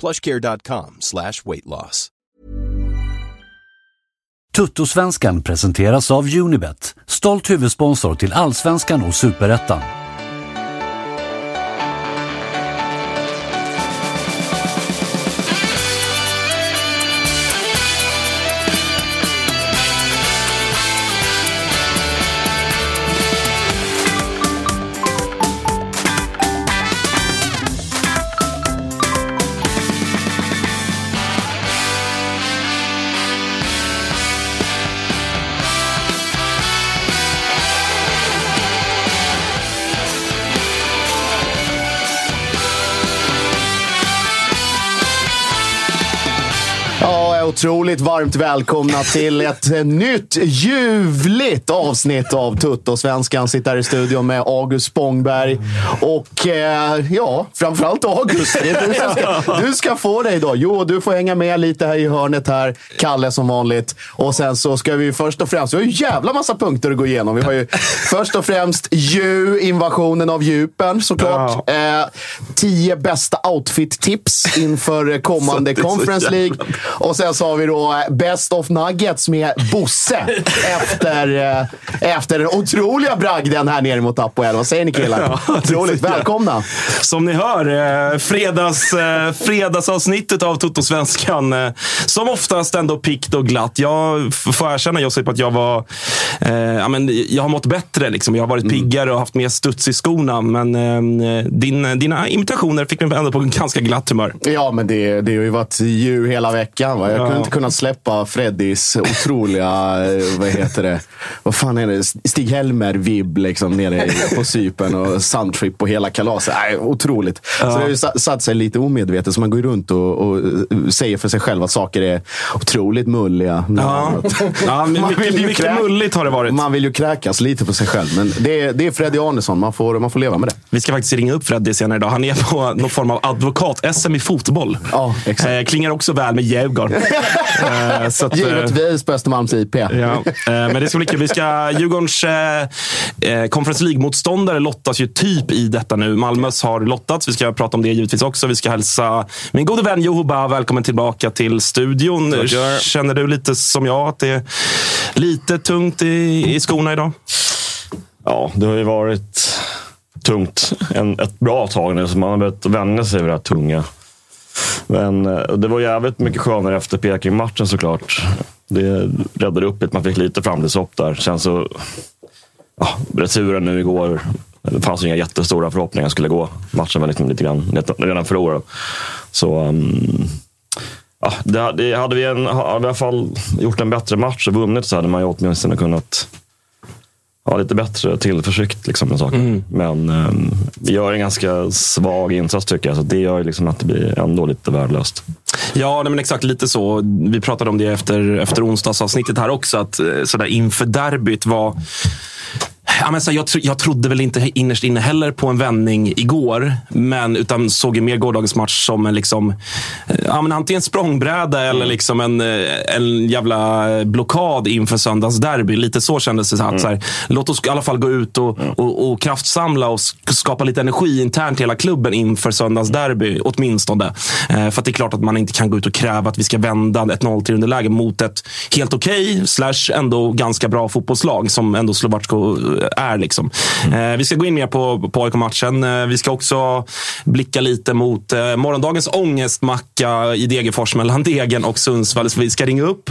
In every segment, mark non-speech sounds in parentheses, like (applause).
plushcare.com slash weight loss. Tuttosvenskan presenteras av Unibet, stolt huvudsponsor till Allsvenskan och Superettan. Otroligt varmt välkomna till ett eh, nytt ljuvligt avsnitt av Tuttosvenskan. Sitter här i studion med August Spångberg och eh, ja, framförallt August. Du ska, du ska få dig idag. Jo, du får hänga med lite här i hörnet här. Kalle som vanligt. Och sen så ska vi först och främst, vi har ju jävla massa punkter att gå igenom. Vi har ju först och främst ju invasionen av djupen såklart. Eh, tio bästa outfit-tips inför (laughs) kommande Conference League. Och sen så har vi då eh, Best of Nuggets med Bosse (laughs) efter, eh, efter den otroliga bragden här nere mot Apoel. Vad säger ni killar? (laughs) Ja, Otroligt. Välkomna! Som ni hör, eh, fredags, fredagsavsnittet av Toto-svenskan. Som oftast ändå pikt och glatt. Jag får erkänna Josip att jag var... Eh, ja, men jag har mått bättre. Liksom. Jag har varit piggare och haft mer studs i skorna. Men eh, din, dina imitationer fick mig ändå på en ganska glatt humör. Ja, men det, det har ju varit djur hela veckan. Va? Jag Ja. Inte kunnat släppa Freddys otroliga, eh, vad heter det, vad fan är det, Stig-Helmer-vibb liksom nere på Cypern och Suntrip och hela kalaset. Nej, otroligt. Så det har ju satt sig lite omedvetet, så man går runt och, och eh, säger för sig själv att saker är otroligt mulliga. Ja. Ja, men mycket- (laughs) mycket kräk- mulligt har det varit. Man vill ju kräkas lite på sig själv, men det är, det är Freddy Arnesson. Man får, man får leva med det. Vi ska faktiskt ringa upp Freddy senare idag. Han är på någon form av advokat-SM i fotboll. Ja, exakt. Eh, klingar också väl med Djurgården. (laughs) eh, så att, eh, Givetvis på Östermalms IP. Ja, eh, men det ska bli kul. Vi ska, Djurgårdens eh, eh, Conference League-motståndare lottas ju typ i detta nu. Malmös har lottats. Vi ska prata om det givetvis också. Vi ska hälsa min gode vän Joho Ba välkommen tillbaka till studion. Tackar. Känner du lite som jag att det är lite tungt i, i skorna idag? Ja, det har ju varit tungt en, ett bra tag nu, så man har behövt vänja sig vid det här tunga. Men eh, det var jävligt mycket skönare efter Peking-matchen såklart. Det räddade upp lite. Man fick lite framtidshopp där. Sen så... Ja, returen nu igår. Det fanns ju inga jättestora förhoppningar att skulle gå. Matchen var liksom lite grann redan förlorad. Så... Um, ja, det, det, hade vi en, hade vi i alla fall gjort en bättre match och vunnit så hade man ju åtminstone kunnat ha lite bättre tillförsikt liksom, med saker. Men um, vi gör en ganska svag insats tycker jag. Så det gör liksom att det blir ändå lite värdelöst. Ja, nej, men exakt lite så. Vi pratade om det efter, efter onsdagsavsnittet här också. Att eh, sådär inför derbyt var Ja, men så jag, jag trodde väl inte innerst inne heller på en vändning igår. Men, utan såg ju mer gårdagens match som en liksom, eh, ja, men antingen språngbräda eller liksom en, eh, en jävla blockad inför söndagens derby. Lite så kändes det. Så att, så här, låt oss i alla fall gå ut och, och, och kraftsamla och sk- skapa lite energi internt i hela klubben inför söndagens derby. Åtminstone. Eh, för att det är klart att man inte kan gå ut och kräva att vi ska vända ett 0-3 underläge mot ett helt okej, slash ändå ganska bra fotbollslag som ändå Slovacko är. Liksom. Eh, vi ska gå in mer på, på AIK-matchen. Eh, vi ska också blicka lite mot eh, morgondagens ångestmacka i Degerfors mellan (laughs) Degen och Sundsvall. Så vi ska ringa upp.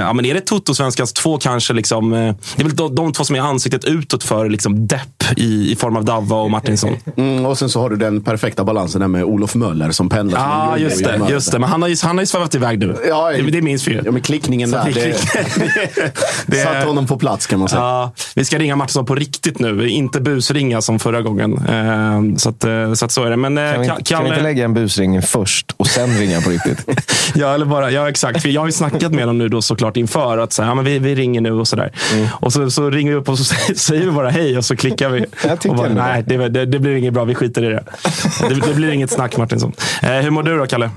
Ja, men är det Toto-svenskans två kanske? Liksom, det är väl de, de två som är ansiktet utåt för liksom, depp i, i form av Davva och Martinsson. (laughs) Mm, och sen så har du den perfekta balansen där med Olof Möller som pendlar. Ja, jojo just det, just det. Men han har ju, han har ju svävat iväg nu. Ja, det, det är min fel. Ja, men klickningen Så där. att Det, det- (laughs) det- satte honom på plats kan man säga. Ja, vi ska ringa Martinsson på riktigt nu. Inte busringa som förra gången. Eh, så, att, eh, så att så är det. Men eh, Kan vi, Ka- inte- kan vi inte lägga en busring först och sen ringa på riktigt? (laughs) Ja, eller bara, ja, exakt. Jag har ju snackat med dem nu då såklart inför. Att så här, ja, men vi, vi ringer nu och sådär. Mm. Och så, så ringer vi upp och så säger, säger vi bara hej och så klickar vi. Jag tycker bara, nej, det, det, det blir inget bra. Vi skiter i det. Det, det blir inget snack Martinsson. Eh, hur mår du då, Kalle?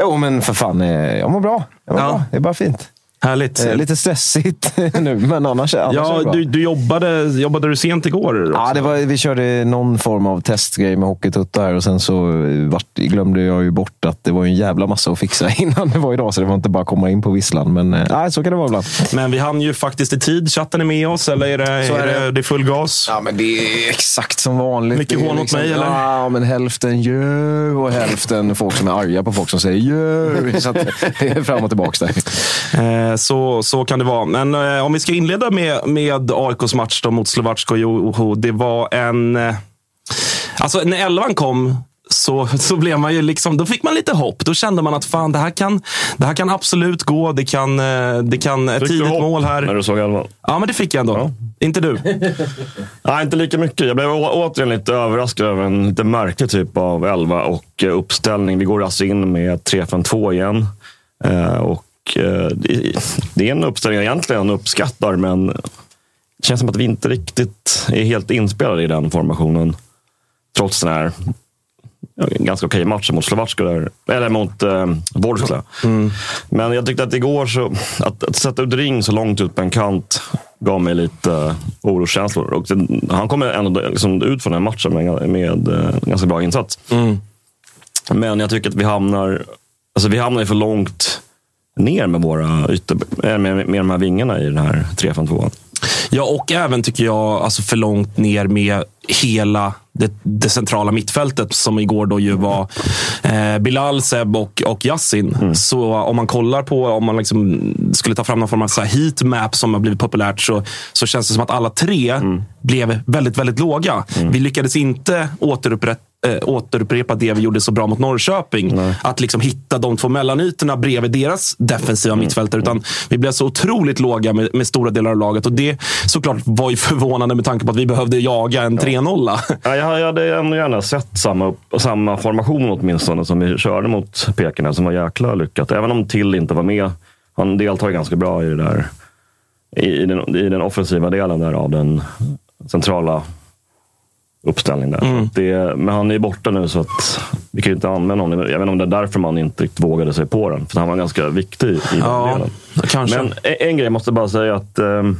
Jo, men för fan. eh, Jag mår bra. Jag mår Ja. bra. Det är bara fint. Härligt. Eh, Lite stressigt (laughs) nu, men annars, annars är det ja, bra. du, du jobbade, jobbade du sent igår? Ja, det var, vi körde någon form av testgrej med Hockeytutta här och sen så eh, vart, glömde jag ju bort att det var en jävla massa att fixa (laughs) innan det var idag. Så det var inte bara att komma in på visslan. Men eh, så kan det vara ibland. Men vi hann ju faktiskt i tid. Chatten är med oss, eller är det, Så är det. det, är full gas? Ja, men det är exakt som vanligt. Mycket hån åt mig, eller? Ja, men hälften jö och hälften folk som är arga på folk som säger jö. (laughs) Så det är fram och tillbaka där. Eh, så, så kan det vara. Men eh, om vi ska inleda med, med AIKs match då mot Slovacko Joho. Det var en... Eh, alltså när elvan kom så, så blev man ju liksom, då fick man lite hopp. Då kände man att fan, det här kan, det här kan absolut gå. Det kan, det kan ett tidigt mål här. När du såg elvan? Ja, men det fick jag ändå. Ja. Inte du? (laughs) Nej, inte lika mycket. Jag blev återigen lite överraskad över en lite märklig typ av elva och uppställning. Vi går alltså in med 3-5-2 igen. Och det, det är en uppställning jag egentligen uppskattar, men det känns som att vi inte riktigt är helt inspelade i den formationen. Trots den här ganska okej matchen mot Slovacko, där, eller mot eh, Vorskla. Men jag tyckte att igår, så, att, att sätta ut Ring så långt ut på en kant gav mig lite uh, oroskänslor. Och det, han kommer ändå liksom ut från den här matchen med, med eh, en ganska bra insats. Men jag tycker att vi hamnar, alltså vi hamnar för långt ner med våra ytter, äh, med, med de här vingarna i den här 3-5-2. Ja, och även tycker jag alltså för långt ner med hela det, det centrala mittfältet som igår då ju var eh, Bilal, Seb och, och Yassin. Så om man kollar på, om man liksom skulle ta fram någon form av så heatmap som har blivit populärt så, så känns det som att alla tre blev väldigt, väldigt låga. Vi lyckades inte återupprätta eh, återupprepa det vi gjorde så bra mot Norrköping. Att liksom hitta de två mellanytorna bredvid deras defensiva mittfältare. Utan vi blev så otroligt låga med, med stora delar av laget. Och det såklart var ju (laughs) förvånande med tanke på att vi behövde jaga en 3-0. Ja, jag hade ändå gärna sett samma, samma formation åtminstone som vi körde mot Peking, som var jäkla lyckat. Även om Till inte var med. Han deltar ganska bra i det där. I, i, den, I den offensiva delen där av den centrala uppställningen. Där. Att Det, men han är borta nu så att vi kan ju inte använda honom. Jag vet inte om det är därför man inte vågade sig på den. För han var ganska viktig i den Ja, delen. kanske. Men en, en grej måste jag bara säga att ehm,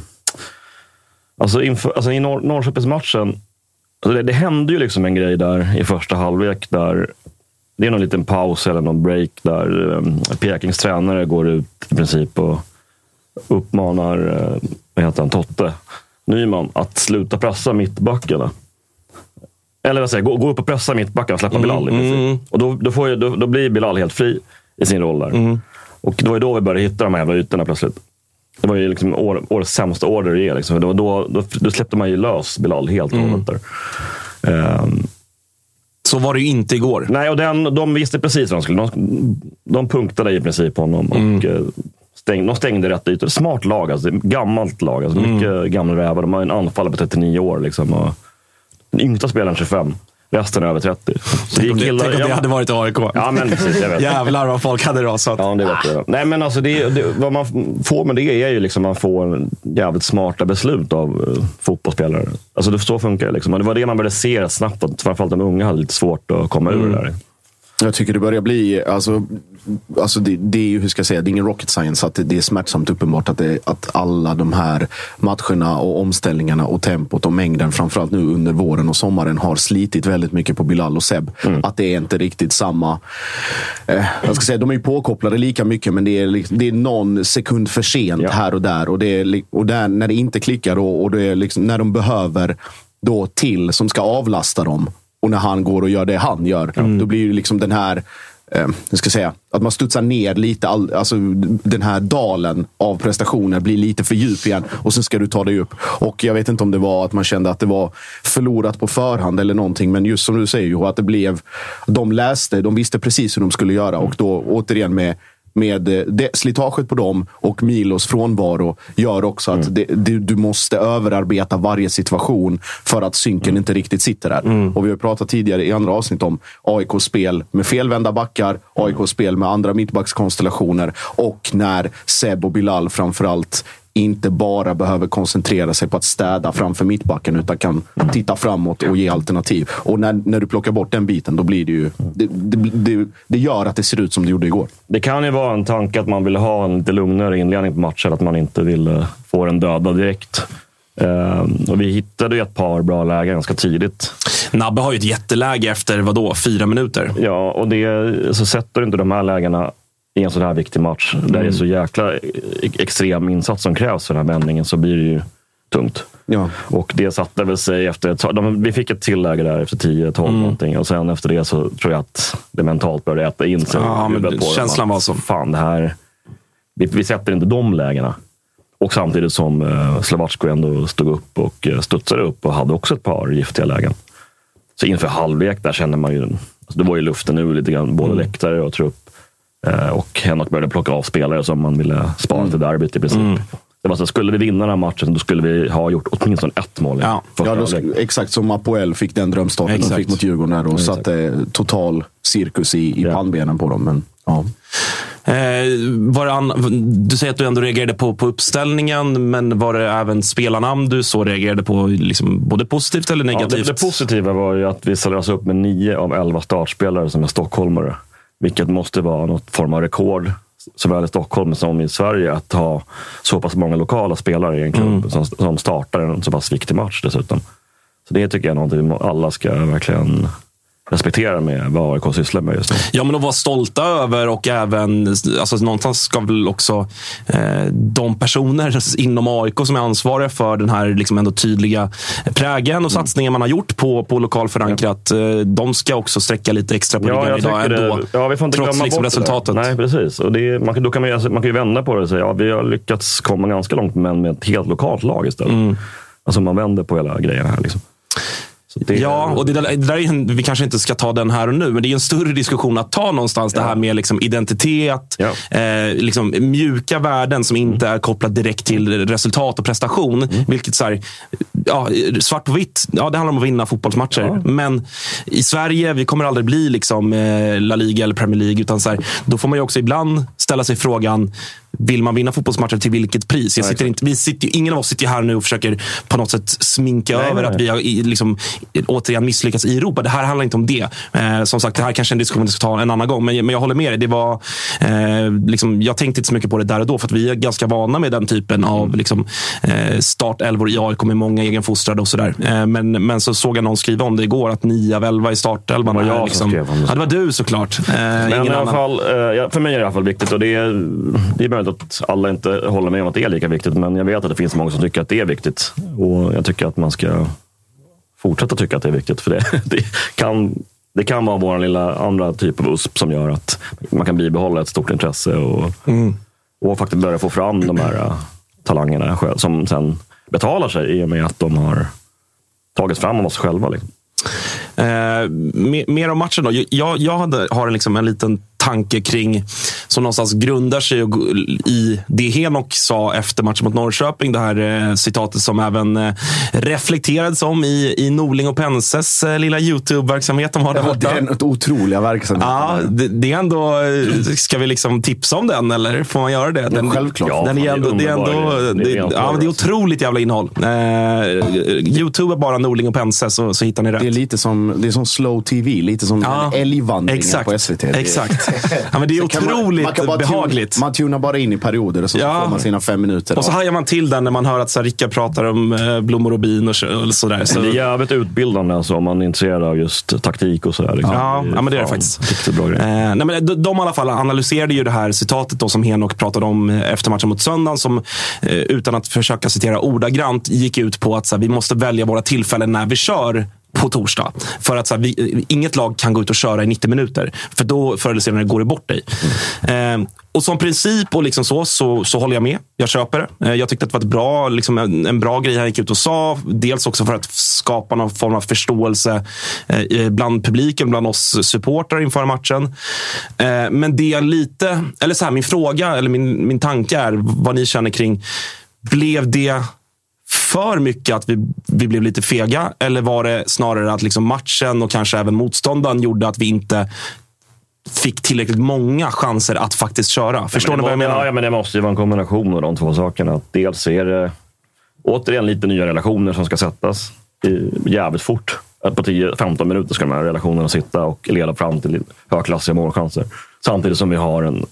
alltså inför, alltså i Nor- Norrköpingsmatchen, alltså det, det hände ju liksom en grej där i första halvlek. där Det är någon liten paus eller någon break där um, Pekings tränare går ut i princip och uppmanar uh, vad heter han, Totte Nyman att sluta pressa mittbackarna. Eller vad säger gå, gå upp och pressa mittbackarna och släppa Bilal i princip. Och då, då, får då, då blir Bilal helt fri i sin roll där. Och det var ju då vi började hitta de här jävla ytorna plötsligt. Det var ju liksom år, årets sämsta order. Liksom. Det var då, då, då släppte man ju lös Bilal helt och hållet där. Ehm, Så var det ju inte igår. nej, och den, de visste precis vad de skulle. De, de punktade i princip honom och eh, stäng, de stängde rätt ytor. Smart lag, alltså. Gammalt lag. Alltså. Mycket gamla rävar. De har en anfallare på 39 år. Liksom, och den yngsta spelaren 25. Resten är över 30. Så Tänk om det, killar- tänk om det ja, hade varit AIK. Ja, men precis. Jag vet. Jävlar vad folk hade rasat. Ja, det vet jag. Nej, men alltså det, det, vad man får med det är ju liksom man får jävligt smarta beslut av uh, fotbollsspelare. Alltså det, så funkar det. Liksom. Och det var det man började se snabbt. Att framförallt de unga hade lite svårt att komma ur det där. Jag tycker det börjar bli, alltså, alltså det, det är ju, hur ska jag säga, det är ingen rocket science. Att det, det är smärtsamt uppenbart att, det, att alla de här matcherna och omställningarna och tempot och mängden, framförallt nu under våren och sommaren, har slitit väldigt mycket på Bilal och Seb. Att det är inte riktigt samma... Eh, jag ska säga, de är ju påkopplade lika mycket, men det är, liksom- det är någon sekund för sent Ja. här och där. Och, det är, och där, när det inte klickar och, och det är liksom, när de behöver då till som ska avlasta dem och när han går och gör det han gör, då blir det liksom den här eh, jag ska säga, att man studsar ner lite. All, alltså, den här dalen av prestationer blir lite för djup igen och sen ska du ta dig upp. Och Jag vet inte om det var att man kände att det var förlorat på förhand eller någonting. Men just som du säger, Johan, att det blev... De läste, de visste precis hur de skulle göra och då återigen med med eh, det, slitaget på dem och Milos frånvaro gör också att det, det, du måste överarbeta varje situation för att synken inte riktigt sitter där. Och Vi har pratat tidigare i andra avsnitt om AIKs spel med felvända backar, AIKs spel med andra mittbackskonstellationer och när Seb och Bilal framförallt inte bara behöver koncentrera sig på att städa framför mittbacken utan kan titta framåt och ge alternativ. Och när, när du plockar bort den biten, då blir det ju... Det, det, det, det gör att det ser ut som det gjorde igår. Det kan ju vara en tanke att man vill ha en lite lugnare inledning på matchen. Att man inte vill eh, få den döda direkt. Eh, och vi hittade ju ett par bra lägen ganska tidigt. Nabbe har ju ett jätteläge efter, vadå, fyra minuter? Ja, och det, så sätter du inte de här lägena i en sån här viktig match, där det är så jäkla e- extrem insats som krävs för den här vändningen, så blir det ju tungt. Ja. Och det satte väl sig efter ett. De, vi fick ett tilläge där efter 10-12 någonting. Och sen efter det så tror jag att det mentalt började äta in sig. Ja, men på känslan var så. Fan, det här... Vi, vi sätter inte de lägena. Och samtidigt som uh, Slavatsko ändå stod upp och uh, studsade upp och hade också ett par giftiga lägen. Så inför halvlek där kände man ju... Alltså det var ju luften ur lite grann, både läktare och trupp. Eh, och Henok började plocka av spelare som man ville spara till derbyt i princip. Det var så, skulle vi vinna den här matchen, då skulle vi ha gjort åtminstone ett mål. Ja. Ja, då, exakt som Apoel fick den drömstarten de Exakt. fick mot Djurgården där och satte total cirkus i, i Ja. pannbenen på dem. Men, ja. Eh, var an- du säger att du ändå reagerade på, på uppställningen, men var det även spelarnamn du så reagerade på, liksom, både positivt eller Ja, det, negativt? det positiva var ju att vi ställde oss upp med nio av elva startspelare som är stockholmare. Vilket måste vara något form av rekord, såväl i Stockholm som i Sverige, att ha så pass många lokala spelare i en klubb som, som startar en så pass viktig match dessutom. Så det tycker jag är någonting alla ska verkligen respektera med vad AIK sysslar med just nu. Ja, men att vara stolta över och även, alltså någonstans ska väl också eh, de personer inom AIK som är ansvariga för den här liksom ändå tydliga prägen och satsningen man har gjort på, på lokal förankrat. Eh, de ska också sträcka lite extra på ryggen idag ändå. det, ja, vi får inte trots liksom resultatet. Nej, precis. Och det, man, då kan man, alltså, man kan ju vända på det och säga ja, vi har lyckats komma ganska långt, men med ett helt lokalt lag istället. Mm. Alltså man vänder på hela grejen här. Liksom. Det, Ja, och det där, det där är en, vi kanske inte ska ta den här och nu, men det är en större diskussion att ta någonstans. Det här med liksom identitet, Ja. eh, liksom mjuka värden som inte är kopplat direkt till resultat och prestation. Mm. Vilket så här, ja, svart på vitt, ja, det handlar om att vinna fotbollsmatcher. Men i Sverige, vi kommer aldrig bli liksom, eh, La Liga eller Premier League. Utan så här, då får man ju också ibland ställa sig frågan, vill man vinna fotbollsmatcher till vilket pris? Jag sitter inte, vi sitter, ingen av oss sitter här nu och försöker på något sätt sminka Nej, över nej. att vi har liksom, återigen misslyckats i Europa. Det här handlar inte om det. Eh, som sagt, det här kanske är en diskussion vi ska ta en annan gång. Men, men jag håller med dig. Det var, eh, liksom, jag tänkte inte så mycket på det där och då, för att vi är ganska vana med den typen av liksom, eh, startelvor i AIK med många egenfostrade och sådär. Eh, men, men så såg jag någon skriva om det igår, att nio av elva i startelvan Det var är jag som liksom, skrev om det. Ja, det var du såklart. Eh, Men ingen i alla fall, eh, för mig är det i alla fall viktigt och det är, det är möjligt att alla inte håller med om att det är lika viktigt. Men jag vet att det finns många som tycker att det är viktigt. Och jag tycker att man ska fortsätta tycka att det är viktigt. För det, (laughs) det, kan, det kan vara vår lilla andra typ av USP som gör att man kan bibehålla ett stort intresse och, och faktiskt börja få fram de här eh, talangerna som sen betalar sig i och med att de har tagits fram av oss själva. Liksom. Eh, mer, mer om matchen då. Jag, jag hade, har liksom en liten tanke kring som någonstans grundar sig i det Henok sa efter matchen mot Norrköping. Det här eh, citatet som även eh, reflekterades om i, i Norling och Penses eh, lilla YouTube-verksamhet de har där Ja, borta. den otroliga verksamheten. Ja, det, det är ändå... Ska vi liksom tipsa om den eller får man göra det? Den, självklart. Ja, Den är ändå, det är ändå, det, ja, det är otroligt jävla innehåll. Eh, Youtube är bara Norling och Pense så, så hittar ni rätt. Det är lite som, det är som slow tv, lite som Ja, älgvandringen på SVT. Exakt. (laughs) Ja, men det är Så kan man- otroligt man kan bara tuna- behagligt. man tunar bara in i perioder och så Ja. får man sina fem minuter. och så hajar man till den när man hör att så här, Rickard pratar om eh, blommor och bin och så- och sådär. Så, Det är jävligt utbildande alltså, om man är intresserad av just taktik och sådär. Liksom. Ja, ja, men det är det faktiskt. Bra grej. Eh, nej, men de, de i alla fall analyserade ju det här citatet då, som Henok pratade om eh, efter matchen mot söndagen. Som, eh, utan att försöka citera ordagrant, gick ut på att så här, vi måste välja våra tillfällen när vi kör på torsdag. För att så här, vi, inget lag kan gå ut och köra i 90 minuter. För då förr eller senare går det bort dig. Eh, och som princip och liksom så, så, så håller jag med. Jag köper det. Eh, jag tyckte att det var ett bra, liksom en, en bra grej han gick ut och sa. Dels också för att skapa någon form av förståelse eh, bland publiken, bland oss supportrar inför matchen. Eh, men det jag lite, eller så här, min fråga eller min, min tanke är vad ni känner kring, blev det för mycket att vi, vi blev lite fega? Eller var det snarare att liksom matchen och kanske även motståndaren gjorde att vi inte fick tillräckligt många chanser att faktiskt köra? Förstår Men ni vad jag menar? Ja, men det måste ju vara en kombination av de två sakerna. Dels är det återigen lite nya relationer som ska sättas jävligt fort. På 10-15 minuter ska de här relationerna sitta och leda fram till högklassiga målchanser. Samtidigt som vi har en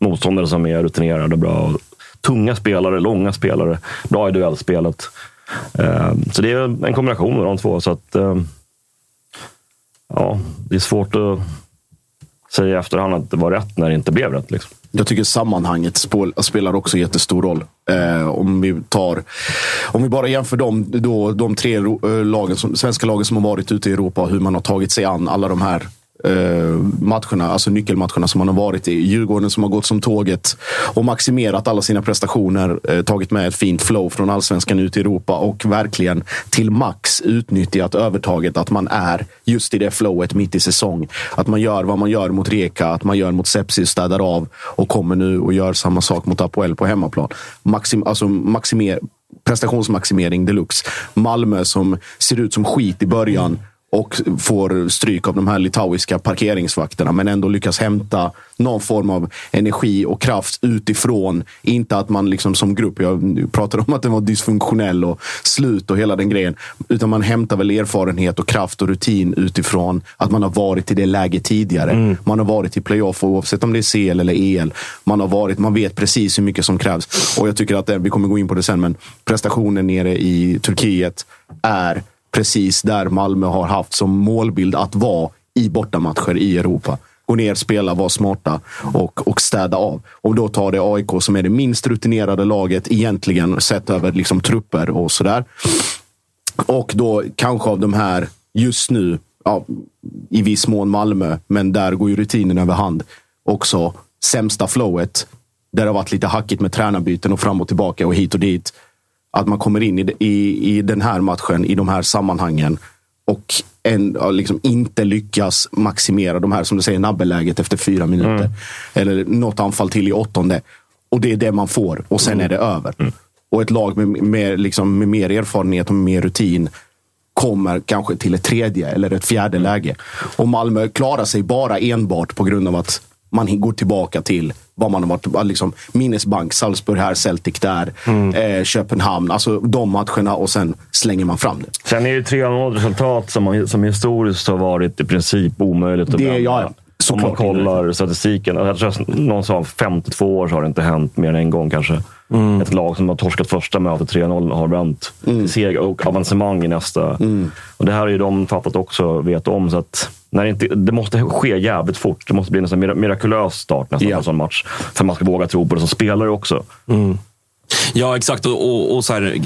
motståndare som är rutinerad och bra. Tunga spelare, långa spelare, bra i duellspelet. Ehm, så det är en kombination av de två. Så att, ehm, ja, det är svårt att säga i efterhand att det var rätt när det inte blev rätt. Liksom. Jag tycker sammanhanget spelar också jättestor roll. Eh, om, vi tar, om vi bara jämför de, då, de tre eh, lagen som, svenska lagen som har varit ute i Europa, hur man har tagit sig an alla de här eh, matcherna, alltså nyckelmatcherna som man har varit i. Djurgården som har gått som tåget och maximerat alla sina prestationer. Eh, tagit med ett fint flow från allsvenskan ut i Europa och verkligen till max utnyttjat övertaget att man är just i det flowet mitt i säsong. Att man gör vad man gör mot Reka, att man gör mot Sepsis, städar av och kommer nu och gör samma sak mot Apoel på hemmaplan. Maxim, alltså maximer, prestationsmaximering deluxe. Malmö som ser ut som skit i början och får stryk av de här litauiska parkeringsvakterna men ändå lyckas hämta någon form av energi och kraft utifrån. Inte att man liksom som grupp, jag pratade om att den var dysfunktionell och slut och hela den grejen. Utan man hämtar väl erfarenhet och kraft och rutin utifrån att man har varit i det läget tidigare. Man har varit i playoff oavsett om det är CL eller EL. Man har varit, man vet precis hur mycket som krävs. Och jag tycker att, det, vi kommer gå in på det sen, men prestationen nere i Turkiet är precis där Malmö har haft som målbild att vara i bortamatcher i Europa. Gå ner, spela, vara smarta och, och städa av. Och då tar det AIK som är det minst rutinerade laget egentligen sett över liksom, trupper och sådär. Och då kanske av de här just nu, ja, i viss mån Malmö, men där går ju rutinen över hand. Också sämsta flowet. Där det har varit lite hackigt med tränarbyten och fram och tillbaka och hit och dit. Att man kommer in i, i, i den här matchen, i de här sammanhangen och en, liksom inte lyckas maximera de här, som du säger, nabbeläget efter fyra minuter. Eller något anfall till i åttonde. Och det är det man får och sen är det över. Och ett lag med, med, liksom, med mer erfarenhet och mer rutin kommer kanske till ett tredje eller ett fjärde läge. Och Malmö klarar sig bara enbart på grund av att man går tillbaka till vad man har varit. Liksom, minnesbank, Salzburg här, Celtic där, eh, Köpenhamn. Alltså de matcherna och sen slänger man fram det. Sen är det 3-0 resultat som, som historiskt har varit i princip omöjligt att Det- vända. ja, ja. Om man Såklart. kollar statistiken. Att någon sa 52 år så har det inte hänt mer än en gång kanske. Mm. Ett lag som har torskat första mötet 3-0 har vänt till seger och avancemang i nästa. Mm. Och det här har ju de fattat också, vet om. Så att när det, inte, det måste ske jävligt fort. Det måste bli en mirakulös start nästan Ja. på en sån match. För man ska våga tro på det som spelare också. Ja, exakt. Och, och, och så här,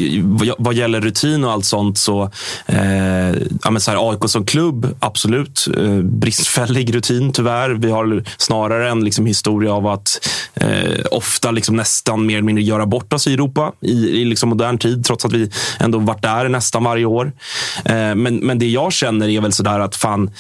vad, gäller rutin och allt sånt så, eh, ja, men så här, AIK som klubb, absolut. Eh, bristfällig rutin tyvärr. Vi har snarare en liksom, historia av att eh, ofta liksom, nästan mer eller mindre göra bort oss i Europa i, i liksom, modern tid, trots att vi ändå varit där nästan varje år. Eh, men, men det jag känner är väl sådär att fan,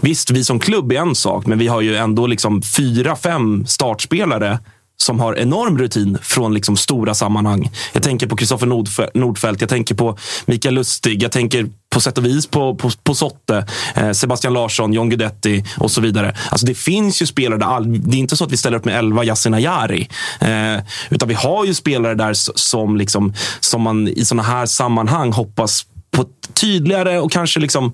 visst, vi som klubb är en sak, men vi har ju ändå liksom fyra, fem startspelare som har enorm rutin från liksom stora sammanhang. Jag tänker på Kristoffer Nordfeldt, jag tänker på Mikael Lustig, jag tänker på sätt och vis på, på, på Sotte, eh, Sebastian Larsson, John Guidetti och så vidare. Alltså det finns ju spelare där, all, det är inte så att vi ställer upp med 11 Yasin Ayari. Eh, utan vi har ju spelare där som, liksom, som man i sådana här sammanhang hoppas på ett tydligare och kanske liksom,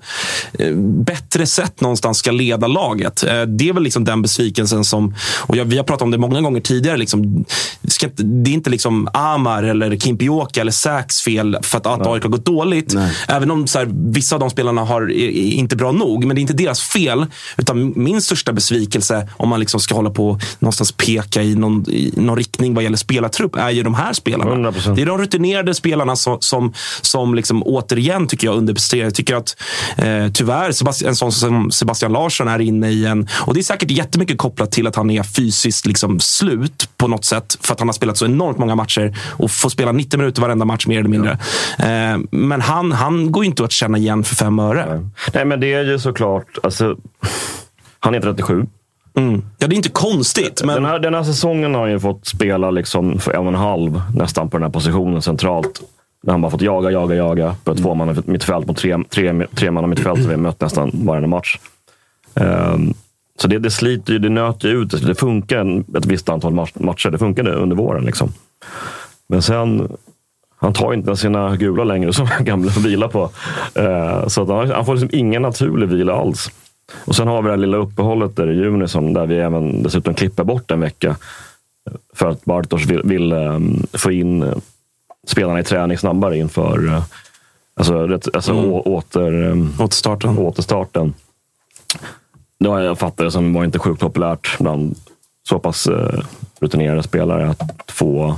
eh, bättre sätt någonstans ska leda laget. Eh, det är väl liksom den besvikelsen som... Och jag, vi har pratat om det många gånger tidigare. Liksom, ska, det är inte liksom Amar, eller Kimpioka eller Saks fel för att, att AIK har gått dåligt. Nej. Även om så här, vissa av de spelarna har, är, inte bra nog. Men det är inte deras fel. Utan min största besvikelse, om man liksom ska hålla på någonstans peka i någon, i någon riktning vad gäller spelartrupp, är ju de här spelarna. 100%. Det är de rutinerade spelarna som, som, som liksom återigen tycker jag underpresterar. Jag tycker att eh, tyvärr Sebastian, en sån som Sebastian Larsson är inne i en... Och det är säkert jättemycket kopplat till att han är fysiskt liksom slut på något sätt. För att han har spelat så enormt många matcher och får spela 90 minuter varenda match mer eller mindre. Ja. Eh, men han, han går inte att känna igen för fem öre. Nej, men det är ju såklart... Alltså, han är 37. Mm. Ja, det är inte konstigt. Men... Den, här, den här säsongen har han ju fått spela liksom för en och en halv nästan på den här positionen centralt. När han bara fått jaga, jaga, jaga på ett mm. tvåmanna mittfält mot tre, tre, tre manna mittfält som vi mött nästan varje match. Um, så det, det sliter ju, det nöter ut. Det funkar ett visst antal matcher. Det funkade under våren. Liksom. Men sen, han tar inte sina gula längre som (laughs) gamla får vila på. Uh, så att han, han får liksom ingen naturlig vila alls. Och sen har vi det här lilla uppehållet där i juni som, där vi även dessutom klipper bort en vecka. För att Bartosz vill, vill um, få in spelarna i träning snabbare inför eh, alltså, alltså mm. åter, eh, återstarten. återstarten. Det har jag fattat det som var inte sjukt populärt bland så pass eh, rutinerade spelare att få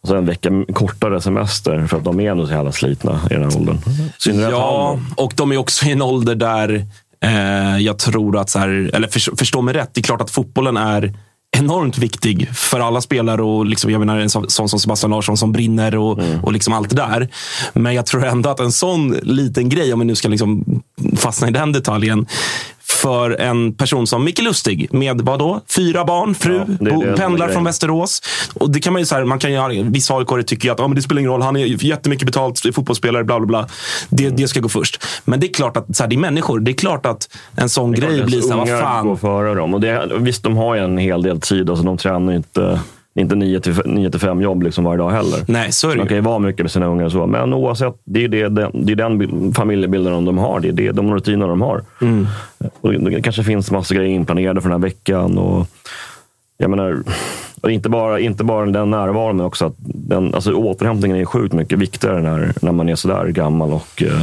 alltså en vecka kortare semester för att de är ändå så jävla slitna i den här åldern. Synnerhet ja, och de är också i en ålder där eh, jag tror att, så här, eller för, förstå mig rätt, det är klart att fotbollen är enormt viktig för alla spelare. och liksom, Jag menar en sån som Sebastian Larsson som brinner och, mm. och liksom allt det där. Men jag tror ändå att en sån liten grej, om vi nu ska liksom fastna i den detaljen, för en person som Micke Lustig med vad då? fyra barn, fru, ja, det det pendlar från Västerås. Och det kan man ju, så här, man kan ju, vissa AIK tycker att ah, men det spelar ingen roll, han är jättemycket betalt, fotbollsspelare, bla bla bla. Det, mm. det ska gå först. Men det är klart att så här, det är människor. Det är klart att en sån grej blir så här, vad fan. går före dem. Och det, visst, de har ju en hel del tid. Alltså, de tränar ju inte inte 9 till 5 jobb liksom varje dag heller. Nej, så är det De kan ju vara mycket med sina ungar och så. Men oavsett, det är, det, det är den familjebilden de har. Det är det, de rutinerna de har. Mm. Och det kanske finns massa grejer inplanerade för den här veckan. Och, jag menar, inte bara, inte bara den närvaron, men också att den, alltså, återhämtningen är sjukt mycket viktigare när, när man är sådär gammal och eh,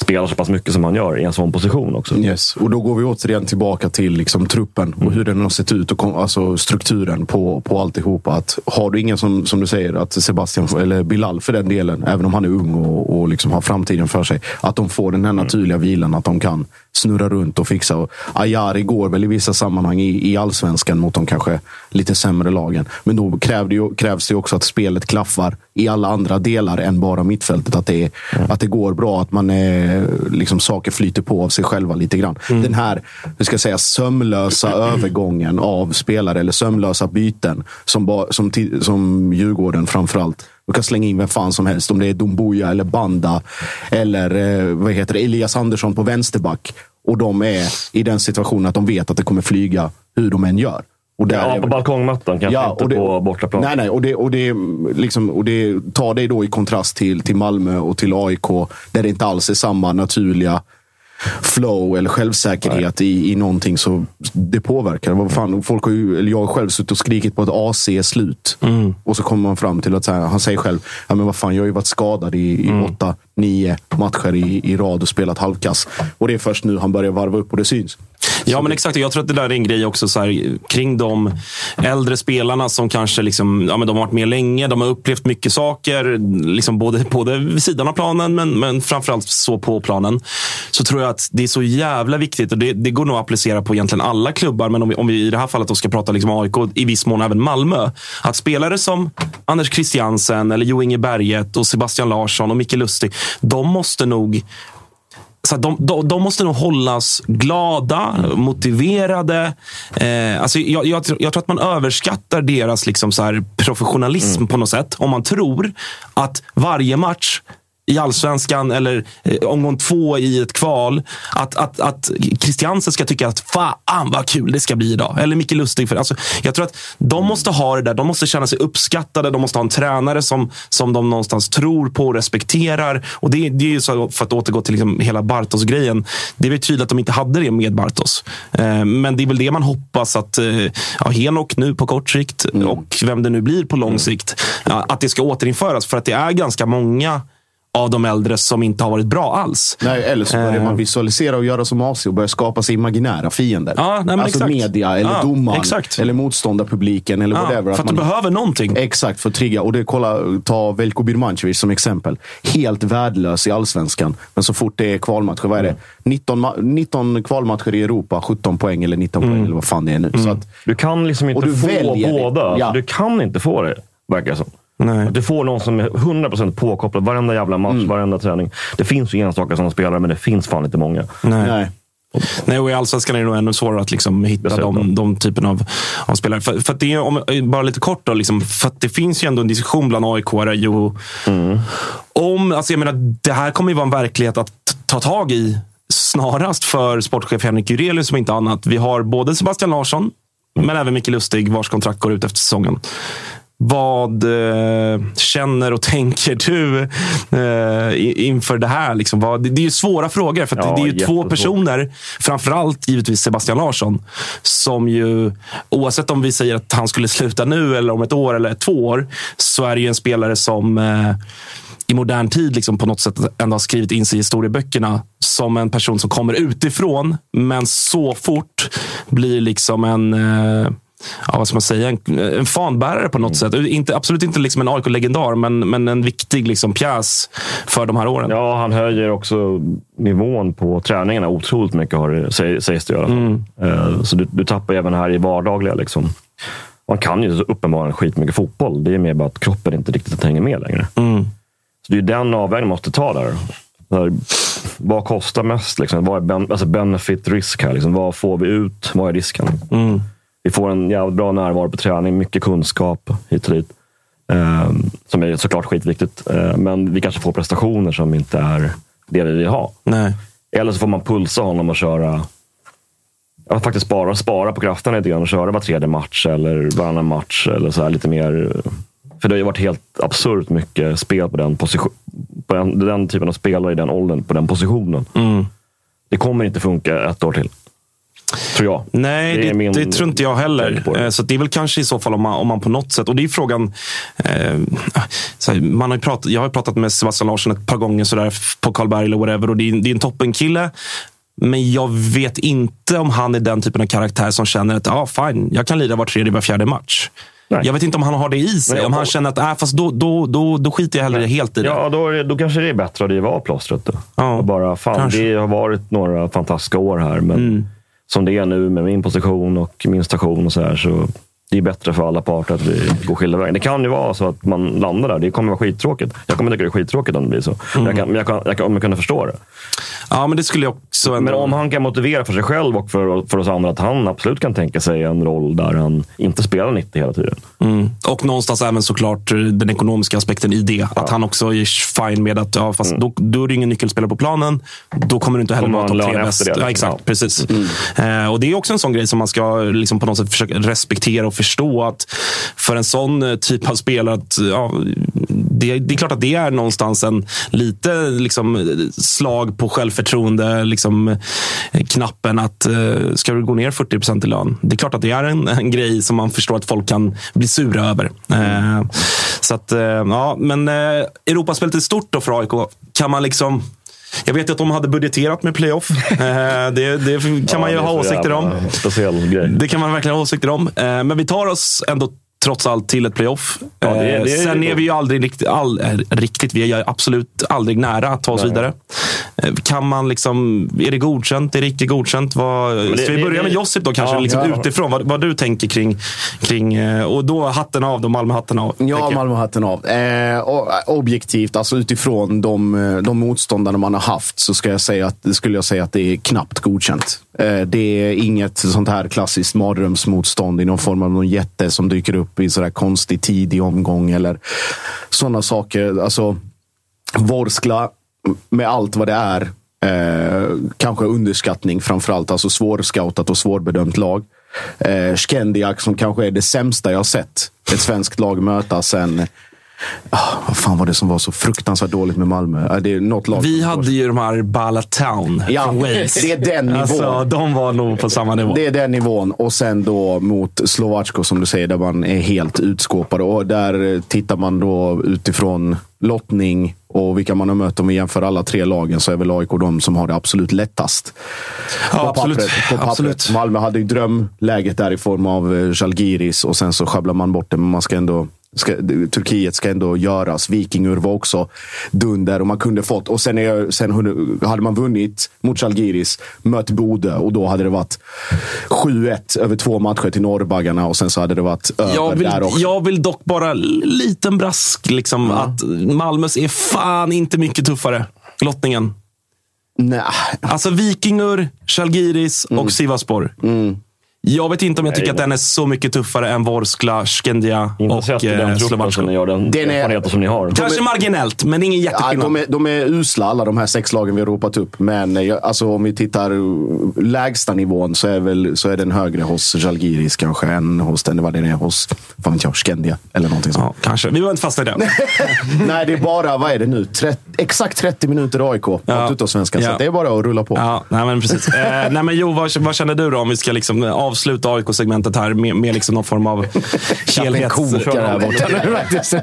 spelar så pass mycket som han gör i en sån position också. Yes. Och då går vi återigen tillbaka till liksom truppen och hur den har sett ut och alltså strukturen på, på alltihopa. Att har du ingen som, som du säger, att Sebastian eller Bilal för den delen, även om han är ung och, och liksom har framtiden för sig, att de får den här naturliga vilan, att de kan snurra runt och fixa. Och går väl i vissa sammanhang i, i allsvenskan mot de kanske lite sämre lagen. Men då ju, krävs det också att spelet klaffar i alla andra delar än bara mittfältet. Att det, mm. att det går bra, att man är, liksom, saker flyter på av sig själva lite grann. Mm. Den här hur ska jag säga, sömlösa (clears throat) övergången av spelare, eller sömlösa byten, som, som, som Djurgården framförallt du kan slänga in vem fan som helst. Om det är Domboja eller Banda eller eh, vad heter det, Elias Andersson på vänsterback. Och de är i den situationen att de vet att det kommer flyga hur de än gör. Och där ja, på balkongmattan kanske ja, inte det, på bortaplan. Nej, nej. Och det, och det, liksom, och det tar dig då i kontrast till, till Malmö och till AIK. Där det inte alls är samma naturliga flow eller självsäkerhet i, i någonting så det påverkar. Vad fan, folk har ju, eller jag har själv suttit och skrikit på att AC är slut. Mm. Och så kommer man fram till att här, han säger själv, ja, men vad fan, jag har ju varit skadad i, i mm. åtta, nio matcher i, i rad och spelat halvkass. Och det är först nu han börjar varva upp och det syns. Ja, men exakt. Jag tror att det där är en grej också så här, kring de äldre spelarna som kanske liksom, ja, men de har varit med länge. De har upplevt mycket saker, liksom både, både vid sidan av planen men, men framförallt så på planen. Så tror jag att det är så jävla viktigt och det, det går nog att applicera på egentligen alla klubbar. Men om vi, om vi i det här fallet då ska prata liksom AIK, i viss mån även Malmö. Att spelare som Anders Christiansen, eller Jo Inge Berget och Sebastian Larsson och Micke Lustig, de måste nog så de, de, de måste nog hållas glada, motiverade. Eh, alltså jag, jag, tror- jag tror att man överskattar deras liksom så professionalism på något sätt. Om man tror att varje match i allsvenskan eller eh, omgång två i ett kval. Att, att, att Christiansen ska tycka att fan vad kul det ska bli idag. Eller Micke Lustig. För, alltså, jag tror att de måste ha det där. De måste känna sig uppskattade. De måste ha en tränare som, som de någonstans tror på och respekterar. Och det, det är ju så, för att återgå till liksom hela Bartos-grejen. Det är väl tydligt att de inte hade det med Bartos. Eh, men det är väl det man hoppas att eh, ja, Henok nu på kort sikt och vem det nu blir på lång sikt. Ja, att det ska återinföras. För att det är ganska många av de äldre som inte har varit bra alls. Nej, eller så börjar Eh. man visualisera och göra som AC och börja skapa sig imaginära fiender. Ja, nej, men alltså exakt. media, eller Ja, domaren, exakt. eller motståndarpubliken, eller Ja, whatever. för att du behöver någonting. Exakt, för att trigga. Och det, kolla, ta Veljko Birmancevic som exempel. Helt värdelös i allsvenskan. Men så fort det är kvalmatcher, vad är det? 19, ma- 19 kvalmatcher i Europa, 17 poäng eller 19 Mm. poäng eller vad fan det är nu. Så att, Du kan liksom inte få båda. Ja. Du kan inte få det, verkar det som. Nej. Att Du får någon som är 100% påkopplad varenda jävla match, Mm. varenda träning. Det finns ju enstaka sådana spelare, men det finns fan inte många. Nej. nej. Nej, och i allsvenskan är det nog ännu svårare att liksom hitta de, de typen av, av spelare. För, för att det är, om, bara lite kort då, liksom, för att det finns ju ändå en diskussion bland aik ju om, alltså jag menar, det här kommer ju vara en verklighet att ta tag i snarast för sportchef Henrik Jurelius som inte annat. Vi har både Sebastian Larsson, men även Micke Lustig vars kontrakt går ut efter säsongen. Vad eh, känner och (laughs) tänker du eh, inför det här? Liksom? Vad, det, det är ju svåra frågor, för Ja, det är ju två personer, framförallt givetvis Sebastian Larsson, som ju, oavsett om vi säger att han skulle sluta nu eller om ett år eller två år, så är det ju en spelare som eh, i modern tid liksom på något sätt ändå har skrivit in sig i historieböckerna som en person som kommer utifrån, men så fort blir liksom en Ja, vad ska man säga? En, en fanbärare på något sätt. Inte, absolut inte liksom en AIK-legendar, men, men en viktig liksom pjäs för de här åren. Ja, han höjer också nivån på träningarna otroligt mycket, har det, säg- sägs det i alla fall. Mm. Eh, Så du, du tappar även här i vardagliga. Liksom. Man kan ju så uppenbarligen skitmycket fotboll. Det är mer bara att kroppen inte riktigt hänger med längre. Mm. Så det är den avvägningen man måste ta där. där vad kostar mest? Liksom? Vad är ben, alltså benefit risk här? Liksom? Vad får vi ut? Vad är risken? Mm. Vi får en jävligt bra närvaro på träning, mycket kunskap hit och dit. Eh, som är såklart skitviktigt. Eh, men vi kanske får prestationer som inte är det vi vill ha. Nej. Eller så får man pulsa honom och köra Ja, faktiskt spara, spara på krafterna lite grann och köra var tredje match eller varannan match. Eller så här lite mer. För det har ju varit helt absurt mycket spel på den, position, på den, den typen av spelare i den åldern, på den positionen. Mm. Det kommer inte funka ett år till. Tror jag. Nej, Det det, det tror inte jag heller. Eh, Så det är väl kanske i så fall om man, om man på något sätt, och det är frågan. Eh, så här, man har pratat, jag har ju pratat med Sebastian Larsson ett par gånger sådär, på Karlberg eller whatever och det är, det är en toppenkille. Men jag vet inte om han är den typen av karaktär som känner att ah, fine, jag kan lira var tredje, var fjärde match. Nej. Jag vet inte om han har det i sig. Nej, om han känner att äh, fast då, då, då, då skiter jag hellre helt i det. Ja, då, det, då kanske det är bättre att riva av plåstret. Då. Ja, och bara, fan, kanske. det har varit några fantastiska år här, men Mm som det är nu med min position och min station och så här, så det är bättre för alla parter att vi går skilda vägar. Det kan ju vara så att man landar där. Det kommer vara skittråkigt. Jag kommer tycka det är skittråkigt om det blir så. Men Mm. jag kan, men jag kan, jag kan, om jag kunde förstå det. Ja, men det skulle jag också ändå... Men om han kan motivera för sig själv och för, för oss andra att han absolut kan tänka sig en roll där han inte spelar 90 hela tiden. Mm. Och någonstans även såklart den ekonomiska aspekten i det. Att han också är fine med att ja, fast då, då är det ingen nyckelspelare på planen. Då kommer du inte heller vara topp tre bäst. Ja, exakt, precis. Eh, och Det är också en sån grej som man ska liksom på något sätt försöka respektera och förstå. att För en sån eh, typ av spelare, att, ja, det, det är klart att det är någonstans en lite liksom, slag på självförtroende. Liksom, knappen att eh, ska du gå ner 40 procent i lön. Det är klart att det är en, en grej som man förstår att folk kan bli sura över. Eh, så att, eh, ja, men eh, Europaspelet är stort då för AIK. Kan man liksom... Jag vet att de hade budgeterat med playoff. (laughs) Eh, det, det kan man ju Ja, ha åsikter om. Speciell grej. Det kan man verkligen ha åsikter om. Eh, Men vi tar oss ändå trots allt till ett playoff. Ja, det- Eh, det är- Sen är vi ju aldrig riktigt, all, eh, riktigt vi är absolut aldrig nära att ta oss Nej. vidare. Eh, Kan man liksom, är det godkänt? Är det icke godkänt? Vad, det- ska vi börja med Josip då kanske? Ja, liksom ja. Utifrån, vad, vad du tänker kring, kring och då hatten av då, Malmö-hatten av. Ja. Malmö-hatten av. Eh, objektivt, alltså utifrån de, de motståndare man har haft, så ska jag säga att, skulle jag säga att det är knappt godkänt. Eh, det är inget sånt här klassiskt mardrömsmotstånd i någon form av någon jätte som dyker upp i sådär konstig tidig omgång eller sådana saker. Alltså, Vorskla, med allt vad det är, eh, kanske underskattning framförallt. Alltså svårscoutat och svårbedömt lag. Eh, Skendiak som kanske är det sämsta jag sett ett svenskt lag möta sen... Ah, vad fan var det som var så fruktansvärt dåligt med Malmö? Ah, det är något lag Vi hade ju de här Bala Town Ja, från Wales. det är den nivån. Alltså, de var nog på samma nivå. Det är den nivån. Och sen då mot Slovacko som du säger, där man är helt utskåpade. Och där eh, tittar man då utifrån lottning och vilka man har mött. Om vi jämför alla tre lagen så är väl AIK de som har det absolut lättast. Ja, på absolut. Pappret, på pappret. Absolut. Malmö hade ju drömläget där i form av eh, Žalgiris och sen så sjabblar man bort det. Men man ska ändå Ska, Turkiet ska ändå göras. Vikingur var också dunder och man kunde fått. Och sen, är, sen hade man vunnit mot Žalgiris, mött Bode och då hade det varit 7-1 över två matcher till Norrbaggarna och sen så hade det varit över Jag vill, där också. jag vill dock bara liten brask. Liksom, Att Malmös är fan inte mycket tuffare. Lottningen. Nej. Alltså Vikingur, Žalgiris och Sivaspor. Jag vet inte om jag tycker att den är så mycket tuffare än Vorskla, Skendia och den eh, truppen som ni Slovacko. den Den är- som ni har. Kanske marginellt, men ingen Ja, jätteskillnad. de, är, de är usla alla de här sex lagen vi har ropat upp. Men eh, alltså, om vi tittar lägsta nivån så är, väl, så är den högre hos Žalgiris kanske än hos den, vad den är hos fan vet jag, Skendia eller någonting sånt. Ja, kanske. Vi behöver inte fastna i det. (laughs) Nej, det är bara, vad är det nu? 30, exakt 30 minuter AIK Ja. ja. Tuttosvenskan. Så Ja. att det är bara att rulla på. Ja, nej men precis. Eh, nej men Jo, vad, vad känner du då om vi ska liksom avsluta AIK-segmentet här med, med liksom någon form av (laughs) helhet? kokar här borta nu faktiskt.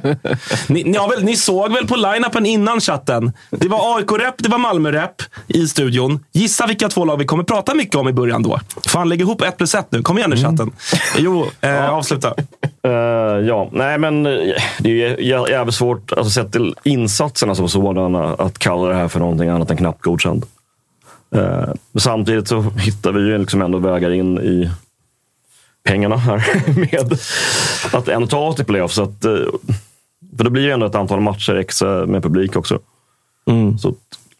Ni, ni, har väl, ni såg väl på line-upen innan chatten? Det var AIK-rep, det var Malmö-rep i studion. Gissa vilka två lag vi kommer prata mycket om i början då. Fan, lägg ihop ett plus ett nu. Kom igen nu chatten. Jo, eh, avsluta. Eh, ja, nej men eh, det är jävligt svårt, alltså sett till insatserna som sådana, att kalla det här för någonting annat än knappt godkänd. Eh, samtidigt så hittar vi ju liksom ändå vägar in i pengarna här (laughs) med att ändå ta oss till playoff. Så att, eh, för det blir ju ändå ett antal matcher extra med publik också. Så att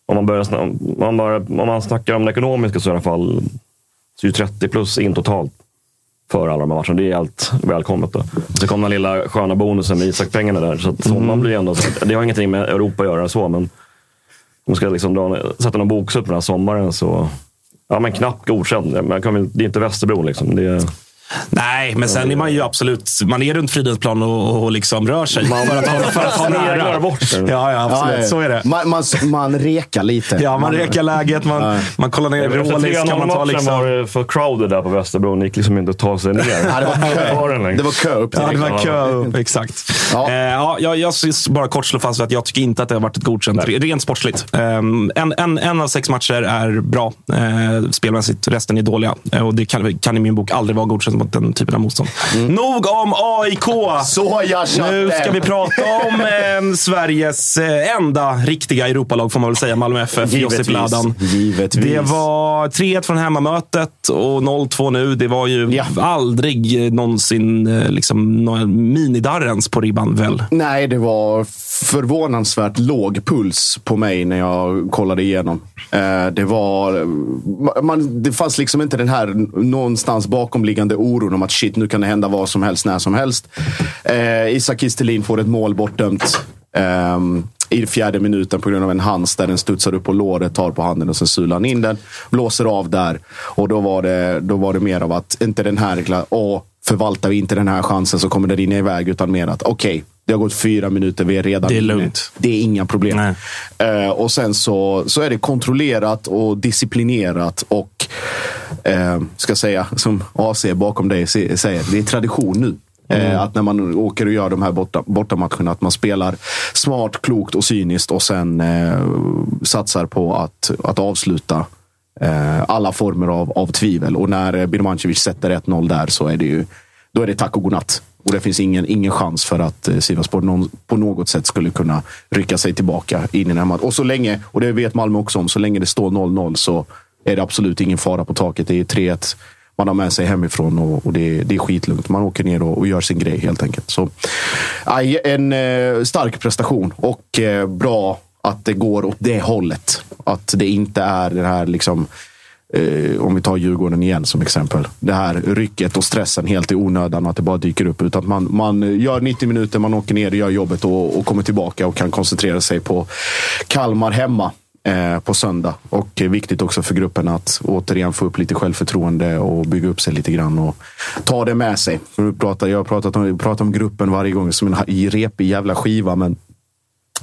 om man, börjar, om, man bara, om man snackar om det ekonomiska så i alla fall så är ju 30 plus in totalt för alla de här matcherna. Det är allt välkommet. Då. Så kom den lilla sköna bonusen med Isak-pengarna där. Så att sommaren blir ändå, det har ingenting med Europa att göra så, men om man ska liksom dra, sätta någon bokslut på den här sommaren så Ja, men knappt godkänd. Man kan det är inte Västerbro liksom. Det är, Nej, men sen är man ju absolut... Man är runt Fridhemsplan och, och liksom rör sig. Man- för att ha, för att ha Sneglar nära. bort. Ja, ja, absolut. Ja, ja. Så är det. Man, man, man rekar lite. Ja, man rekar läget, man, man kollar ner Efter Rolex. Kan man ta 3-0-matchen liksom... var det för crowded där på Västerbro. Det gick liksom inte att ta sig ner. (laughs) Ja, det var kö. Det var kö upp Ja, det var kö upp. Exakt. Ja. Ja. ja, jag, jag bara kort slå fast att jag tycker inte att det har varit ett godkänt, rent sportsligt. Um, en, en, en av sex matcher är bra uh, spelmässigt, resten är dåliga. Eh, och det kan, kan i min bok aldrig vara godkänt mot den typen av motstånd. Nog om AIK! Nu ska vi prata om eh, Sveriges eh, enda riktiga Europalag, får man väl säga. Malmö FF, Givetvis. Ladan. Givetvis. Det var 3-1 från hemmamötet och 0-2 nu. Det var ju Ja. aldrig eh, någonsin eh, liksom, minidarrens på ribban, väl? Nej, det var förvånansvärt låg puls på mig när jag kollade igenom. Det var... Man, det fanns liksom inte den här någonstans bakomliggande oron om att shit, nu kan det hända vad som helst, när som helst. Eh, Isak Kistelin får ett mål bortdömt. ehm, i fjärde minuten på grund av en hands där den studsar upp på låret, tar på handen och sen sular han in den. Blåser av där. Och då var det, då var det mer av att inte den här, åh, förvaltar vi inte den här chansen så kommer det rinna iväg. Utan mer att okej, det Det har gått fyra minuter, vi är redan Det är lugnt. Det är inga problem. Eh, och sen så, så är det kontrollerat och disciplinerat och, eh, ska säga, som AC bakom dig säger, det är tradition nu. Eh, att när man åker och gör de här borta, bortamatcherna, att man spelar smart, klokt och cyniskt och sen eh, satsar på att, att avsluta eh, alla former av, av tvivel. Och när eh, Birmancevic sätter 1-0 där så är det ju då är det tack och godnatt. Och det finns ingen, ingen chans för att eh, Sivasspor någon, på något sätt skulle kunna rycka sig tillbaka in i den här matchen. Och så länge, och det vet Malmö också om, så länge det står 0-0 så är det absolut ingen fara på taket. Det är 3-1 man har med sig hemifrån och, och det, är- det är skitlugnt. Man åker ner och, och gör sin grej helt enkelt. Så, aj, en eh, stark prestation och eh, bra att det går åt det hållet. Att det inte är det här liksom eh, om vi tar Djurgården igen som exempel. Det här rycket och stressen helt i onödan och att det bara dyker upp. Utan man, man gör 90 minuter, man åker ner, och gör jobbet och, och kommer tillbaka och kan koncentrera sig på Kalmar hemma Eh, på söndag. Och viktigt också för gruppen att återigen få upp lite självförtroende och bygga upp sig lite grann och ta det med sig. Jag pratar, jag har pratat om, pratat om gruppen varje gång som en repig jävla skiva, men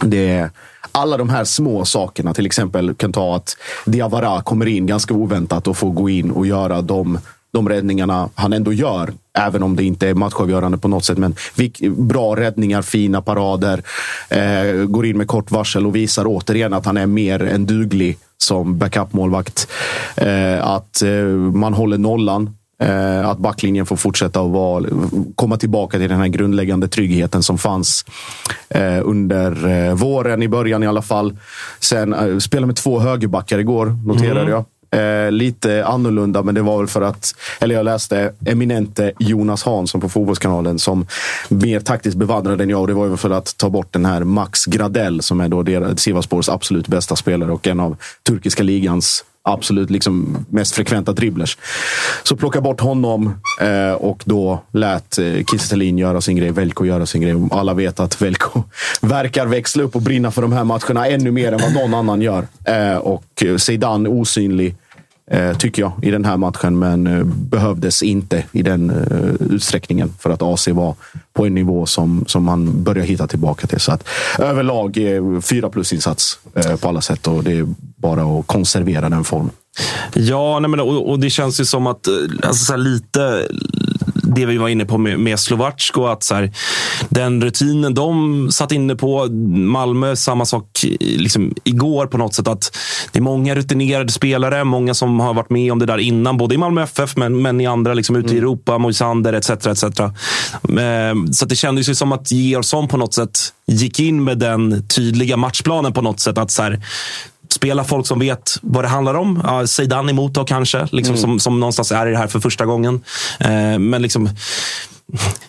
det är alla de här små sakerna. Till exempel kan ta att Diawara kommer in ganska oväntat och får gå in och göra de, de räddningarna han ändå gör. Även om det inte är matchavgörande på något sätt. Men bra räddningar, fina parader. Eh, går in med kort varsel och visar återigen att han är mer än duglig som backup-målvakt. Eh, att eh, man håller nollan. Eh, att backlinjen får fortsätta att vara, komma tillbaka till den här grundläggande tryggheten som fanns eh, under eh, våren, i början i alla fall. Sen eh, spelade med två högerbackar igår, noterade jag. Eh, lite annorlunda, men det var väl för att, eller jag läste eminente Jonas Hansson på Fotbollskanalen som mer taktiskt bevandrad än jag. Och det var ju för att ta bort den här Max Gradell som är då deras- Sivasspors absolut bästa spelare och en av turkiska ligans absolut liksom mest frekventa dribblers. Så plocka bort honom eh, och då lät eh, Kiese Thelin göra sin grej, Velko göra sin grej. Alla vet att Velko (laughs) verkar växla upp och brinna för de här matcherna ännu mer än vad någon annan gör. Eh, och Zeidan osynlig, Eh, tycker jag, i den här matchen. Men eh, behövdes inte i den eh, utsträckningen för att AC var på en nivå som, som man börjar hitta tillbaka till. Så att överlag fyra plus-insats på alla sätt och det är bara att konservera den formen. Ja, nej men, och, och det känns ju som att alltså, så här, lite det vi var inne på med, med Slovacko, att så här, den rutinen de satt inne på, Malmö, samma sak liksom, igår på något sätt. att Det är många rutinerade spelare, många som har varit med om det där innan, både i Malmö FF men, men i andra, liksom, ute i Europa, Moisander etc. etc. Eh, Så det kändes ju som att Georgsson på något sätt gick in med den tydliga matchplanen på något sätt. att så här, spela folk som vet vad det handlar om. Ja, Zeidan emot då kanske, liksom, som, som någonstans är i det här för första gången. Eh, men liksom,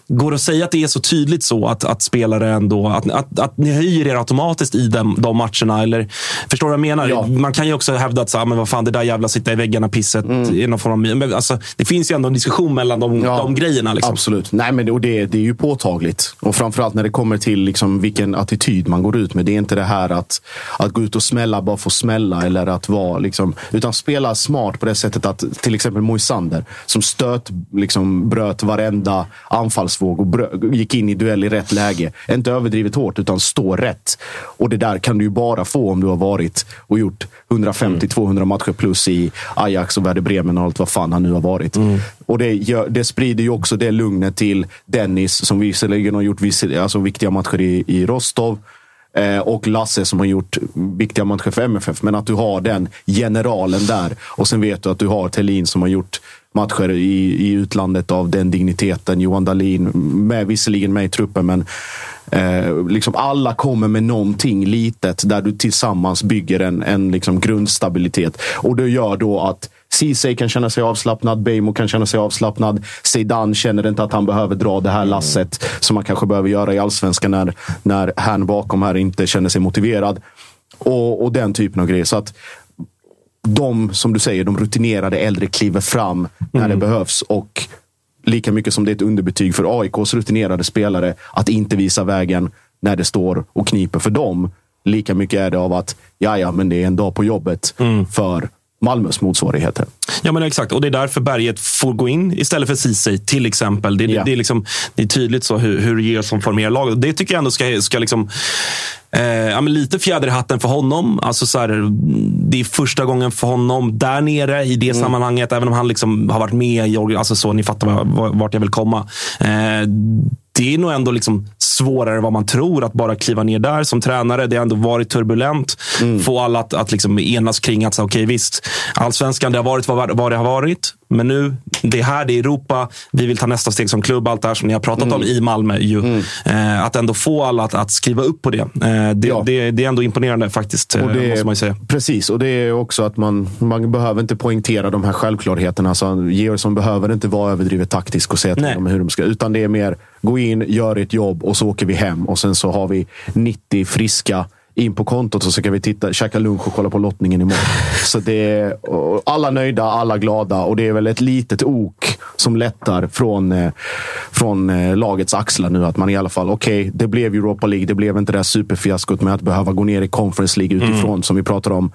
Går det att säga att det är så tydligt så att, att spelare ändå, att, att, att ni höjer er automatiskt i de, de matcherna? Eller, förstår du vad jag menar? Ja. Man kan ju också hävda att så, men vad fan, det där jävla sitta i väggarna pisset är någon form av... Men, alltså, det finns ju ändå en diskussion mellan de, Ja, de grejerna. Liksom. Absolut. Nej, men det, och det, det är ju påtagligt. Och framförallt när det kommer till liksom vilken attityd man går ut med. Det är inte det här att, att gå ut och smälla bara för att smälla. Eller att vara, liksom, utan spela smart på det sättet att till exempel Moisander som stöt, liksom, bröt varenda anfallsvåg och gick in i duell i rätt läge. Inte överdrivet hårt, utan stå rätt. Och det där kan du ju bara få om du har varit och gjort 150-200 matcher plus i Ajax och Werder Bremen och allt vad fan han nu har varit. Och det, gör, det sprider ju också det lugnet till Dennis som visserligen har gjort alltså, viktiga matcher i, i Rostov. Eh, och Lasse som har gjort viktiga matcher för MFF. Men att du har den generalen där. Och sen vet du att du har Thelin som har gjort matcher i, i utlandet av den digniteten. Johan Dahlin, med, visserligen med i truppen, men eh, liksom alla kommer med någonting litet där du tillsammans bygger en, en liksom grundstabilitet. Och det gör då att Ceesay kan känna sig avslappnad, Beijmo kan känna sig avslappnad. Zeidan känner inte att han behöver dra det här lasset som man kanske behöver göra i allsvenskan när, när han bakom här inte känner sig motiverad. Och, och den typen av grejer. Så att de, som du säger, de rutinerade äldre kliver fram när det behövs. Och lika mycket som det är ett underbetyg för AIKs rutinerade spelare att inte visa vägen när det står och kniper för dem. Lika mycket är det av att, ja ja, men det är en dag på jobbet för Malmös motsvarigheter. Ja, men exakt. Och det är därför Berget får gå in istället för Ceesay, till exempel. Det, Ja. det, det, är, liksom, det är tydligt så hur, hur Gerson formerar laget. Det tycker jag ändå ska, ska liksom, eh, ja, lite fjäder i hatten för honom. Alltså, så här, det är första gången för honom där nere i det Mm. sammanhanget. Även om han liksom har varit med i alltså så, Ni fattar var- var- vart jag vill komma. Eh, det är nog ändå liksom svårare än vad man tror att bara kliva ner där som tränare. Det har ändå varit turbulent. Mm. Få alla att, att liksom enas kring att, okej visst, allsvenskan, det har varit vad, vad det har varit. Men nu, det är här, det är Europa. Vi vill ta nästa steg som klubb. Allt det här som ni har pratat Mm. om i Malmö. Ju. Eh, att ändå få alla att, att skriva upp på det. Eh, det, Ja. det. Det är ändå imponerande faktiskt, eh, Och det, måste man ju säga. Precis, och det är också att man, man behöver inte poängtera de här självklarheterna. Alltså, Georgsson behöver inte vara överdrivet taktisk och säga till Nej. dem hur de ska. Utan det är mer, gå in, gör ett jobb och så åker vi hem. Och sen så har vi 90 friska in på kontot och så kan vi titta, käka lunch och kolla på lottningen imorgon. (laughs) Så det är alla nöjda, alla glada och det är väl ett litet ok som lättar från, eh, från eh, lagets axlar nu. Att man i alla fall, okej, det blev Europa League. Det blev inte det här superfiaskot med att behöva gå ner i Conference League utifrån, som vi pratar om.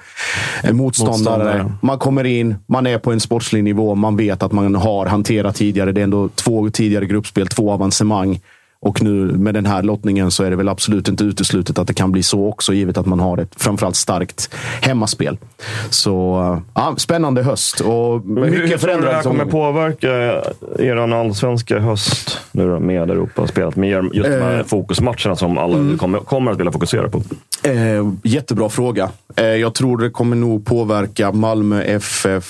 En motståndare. Motståndare. Man kommer in, man är på en sportslig nivå, man vet att man har hanterat tidigare. Det är ändå två tidigare gruppspel, två avancemang. Och nu med den här lottningen så är det väl absolut inte uteslutet att det kan bli så också, givet att man har ett framförallt starkt hemmaspel. Så ja, spännande höst och Men hur, mycket tror du det här kommer påverka er allsvenska höst nu då, med Europaspelet? Med just de här Eh. fokusmatcherna som alla Mm. kommer, kommer att vilja fokusera på. Eh, jättebra fråga. Eh, jag tror det kommer nog påverka Malmö FF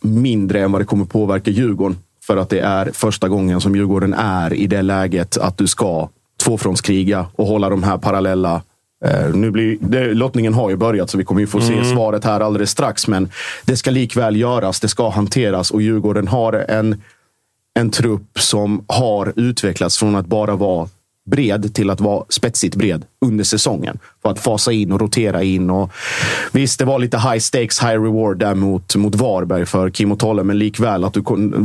mindre än vad det kommer påverka Djurgården. För att det är första gången som Djurgården är i det läget att du ska tvåfrontskriga och hålla de här parallella Eh, nu blir, det, lottningen har ju börjat, så vi kommer ju få se svaret här alldeles strax. Men det ska likväl göras, det ska hanteras och Djurgården har en, en trupp som har utvecklats från att bara vara bred till att vara spetsigt bred under säsongen. För att fasa in och rotera in. Och visst, det var lite high stakes, high reward där mot, mot Varberg för Kim och Tolle, men likväl, att du,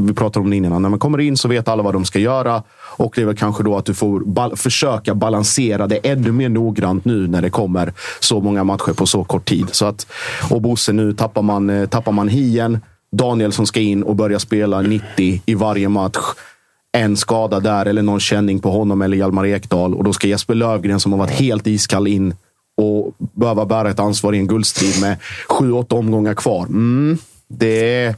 vi pratade om det innan, när man kommer in så vet alla vad de ska göra. Och det är väl kanske då att du får bal- försöka balansera det ännu mer noggrant nu när det kommer så många matcher på så kort tid. Så att, och Bosse, nu tappar man, eh, tappar man hien. Daniel som ska in och börja spela 90 i varje match en skada där eller någon känning på honom eller Hjalmar Ekdal. Och då ska Jesper Lövgren som har varit helt iskall in och behöva bära ett ansvar i en guldstrid med sju, åtta omgångar kvar. Mm, det är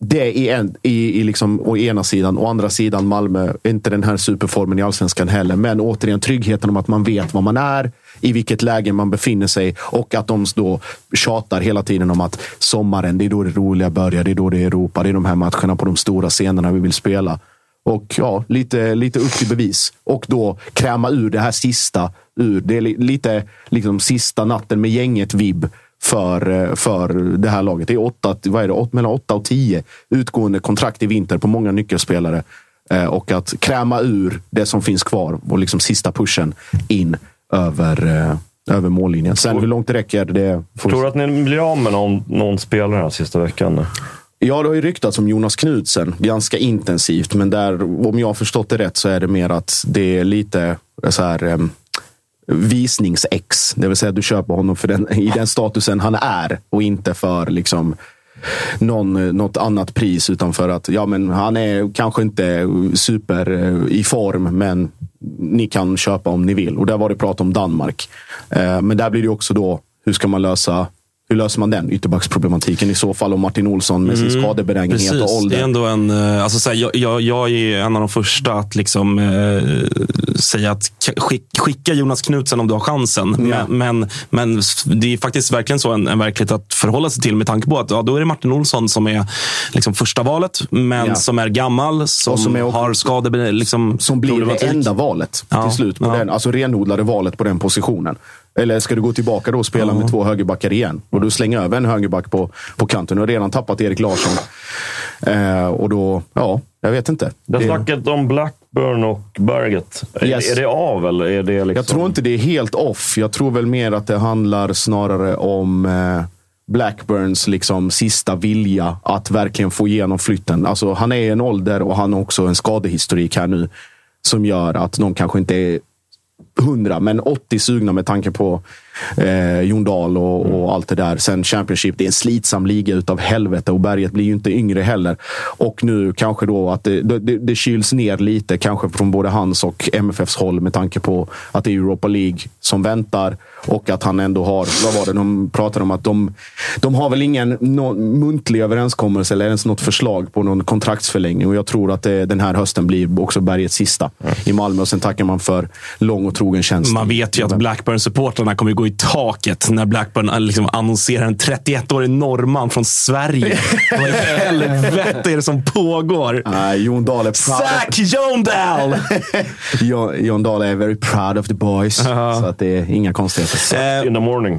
det är en, i, i liksom, å ena sidan. Å andra sidan Malmö, inte den här superformen i allsvenskan heller. Men återigen tryggheten om att man vet vad man är, i vilket läge man befinner sig och att de då tjatar hela tiden om att sommaren, det är då det roliga börjar. Det är då det är Europa. Det är de här matcherna på de stora scenerna vi vill spela. Och ja, lite, lite upp till bevis. Och då kräma ur det här sista. Ur. Det är lite liksom sista natten med gänget-vibb för, för det här laget. Det är, åtta, vad är det, åt, mellan 8 och 10 utgående kontrakt i vinter på många nyckelspelare. Eh, och att kräma ur det som finns kvar och liksom sista pushen in över, eh, över mållinjen. Sen hur långt det räcker, det får Tror du att ni blir av med någon, någon spelare här sista veckan? Ja, det har ju ryktats om Jonas Knudsen ganska intensivt. Men där, om jag har förstått det rätt så är det mer att det är lite så här, visningsex. Det vill säga att du köper honom för den, i den statusen han är och inte för liksom någon, eh, något annat pris. Utan för att ja, men han är kanske inte super eh, i form, men ni kan köpa om ni vill. Och där var det prat om Danmark. Eh, men där blir det också då, hur ska man lösa hur löser man den ytterbacksproblematiken i så fall om Martin Olsson med sin skadebenägenhet och Mm. Precis. ålder? Det är ändå en, eh, alltså, så här, jag, jag, jag är en av de första att liksom, eh, säga att skick, skicka Jonas Knutsen om du har chansen. Ja. Men, men, men det är faktiskt verkligen så en, en verklighet att förhålla sig till med tanke på att ja, då är det Martin Olsson som är liksom, första valet, men Ja. som är gammal, som, Och som är- har skade, liksom, som blir det enda valet Ja, till slut. På ja. den, alltså renodlade valet på den positionen. Eller ska du gå tillbaka då och spela med två högerbackar igen? Och du slänger över en högerback på, på kanten. Du har redan tappat Erik Larsson. Eh, och då, ja, jag vet inte. Det snacket om Blackburn och Berget. Yes. Är, är det av eller är det liksom... Jag tror inte det är helt off. Jag tror väl mer att det handlar snarare om eh, Blackburns liksom sista vilja att verkligen få igenom flytten. Alltså, han är i en ålder och han har också en skadehistorik här nu som gör att de kanske inte är 100, men 80 sugna med tanke på eh, Jon Dahl och, och, allt det där. Sen Championship, det är en slitsam liga utav helvete och berget blir ju inte yngre heller. Och nu kanske då att det, det, det kyls ner lite, kanske från både hans och MFFs håll med tanke på att det är Europa League som väntar och att han ändå har, vad var det de pratade om, att de, de har väl ingen no, muntlig överenskommelse eller ens något förslag på någon kontraktsförlängning. Och jag tror att det, den här hösten blir också bergets sista i Malmö. Och sen tackar man för lång och trogen tjänst. Man vet ju att Blackburn-supportrarna kommer gå i taket när Blackburn äh, liksom annonserar en 31-årig norrman från Sverige. (laughs) Vad i helvete är det som pågår? Nej, Jon Dahl är proud. Zack (laughs) Jon Dahl! Jon, Dahl är very proud of the boys. Så att det är inga konstigheter. In the morning.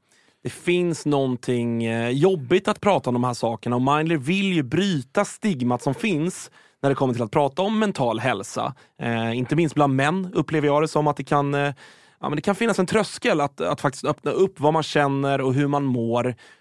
det finns någonting eh, jobbigt att prata om de här sakerna och Mindler vill ju bryta stigmat som finns när det kommer till att prata om mental hälsa. Eh, inte minst bland män upplever jag det som att det kan, eh, ja, men det kan finnas en tröskel att, att faktiskt öppna upp vad man känner och hur man mår.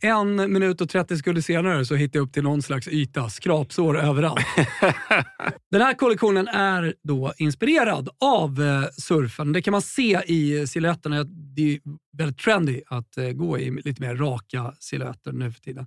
En minut och 30 sekunder senare så hittade jag upp till någon slags yta, skrapsår överallt. (laughs) Den här kollektionen är då inspirerad av eh, surfen. Det kan man se i silhuetterna. Det är väldigt trendy att eh, gå i lite mer raka silhuetter nu för tiden.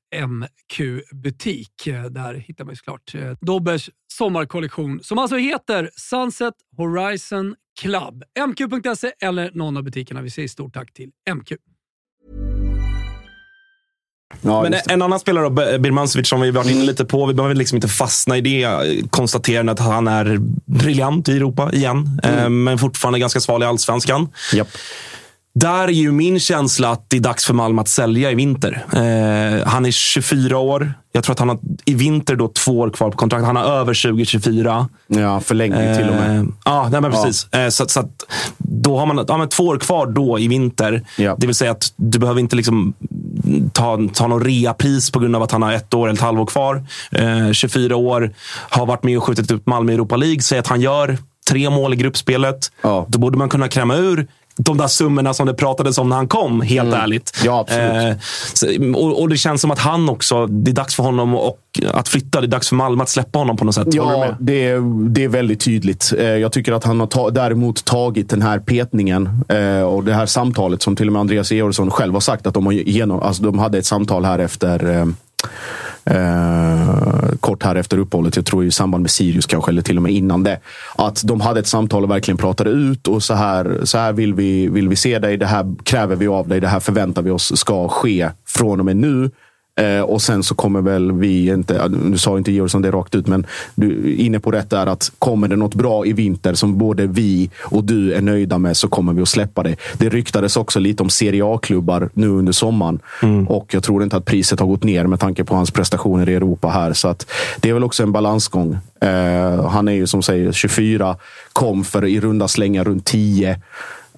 MQ-butik. Eh, Där hittar man ju såklart eh, Dobbers sommarkollektion som alltså heter Sunset Horizon Club. mq.se eller någon av butikerna. Vi säger stort tack till MQ. Ja, Men en annan spelare, då, Birmancevic, som vi varit inne lite på. Vi behöver liksom inte fastna i det konstaterandet att han är briljant i Europa igen, eh, men fortfarande ganska sval i allsvenskan. Japp. Där är ju min känsla att det är dags för Malmö att sälja i vinter. Eh, han är 24 år. Jag tror att han har i vinter då två år kvar på kontrakt. Han har över 2024. Ja, förlängning till och med. Eh, ja, nej, men precis. Eh, så, så att, då har man ja, men två år kvar då i vinter. Ja. Det vill säga att du behöver inte liksom ta, ta någon reapris på grund av att han har ett år eller ett halvår kvar. Eh, 24 år, har varit med och skjutit upp Malmö i Europa League. Säg att han gör tre mål i gruppspelet. Ja. Då borde man kunna kräma ur de där summorna som det pratades om när han kom, helt ärligt. Mm. Ja, absolut. Eh, så, och, och Det känns som att han också, det är dags för honom och, att flytta. Det är dags för Malmö att släppa honom på något sätt. Ja, det är, det är väldigt tydligt. Eh, Jag tycker att han har ta, däremot tagit den här petningen eh, och det här samtalet som till och med Andreas Georgsson själv har sagt att de, har genom, alltså de hade ett samtal här efter eh, kort här efter uppehållet, jag tror i samband med Sirius kanske, eller till och med innan det. Att de hade ett samtal och verkligen pratade ut och så här, så här vill, vi, vill vi se dig, det här kräver vi av dig, det här förväntar vi oss ska ske från och med nu. Eh, och sen så kommer väl vi, inte, nu sa inte Georgsson det rakt ut, men du är inne på rätt där att kommer det något bra i vinter som både vi och du är nöjda med så kommer vi att släppa det. Det ryktades också lite om Serie A-klubbar nu under sommaren och jag tror inte att priset har gått ner med tanke på hans prestationer i Europa här. Så att det är väl också en balansgång. Eh, han är ju som säger 24, kom för i runda slängar runt 10.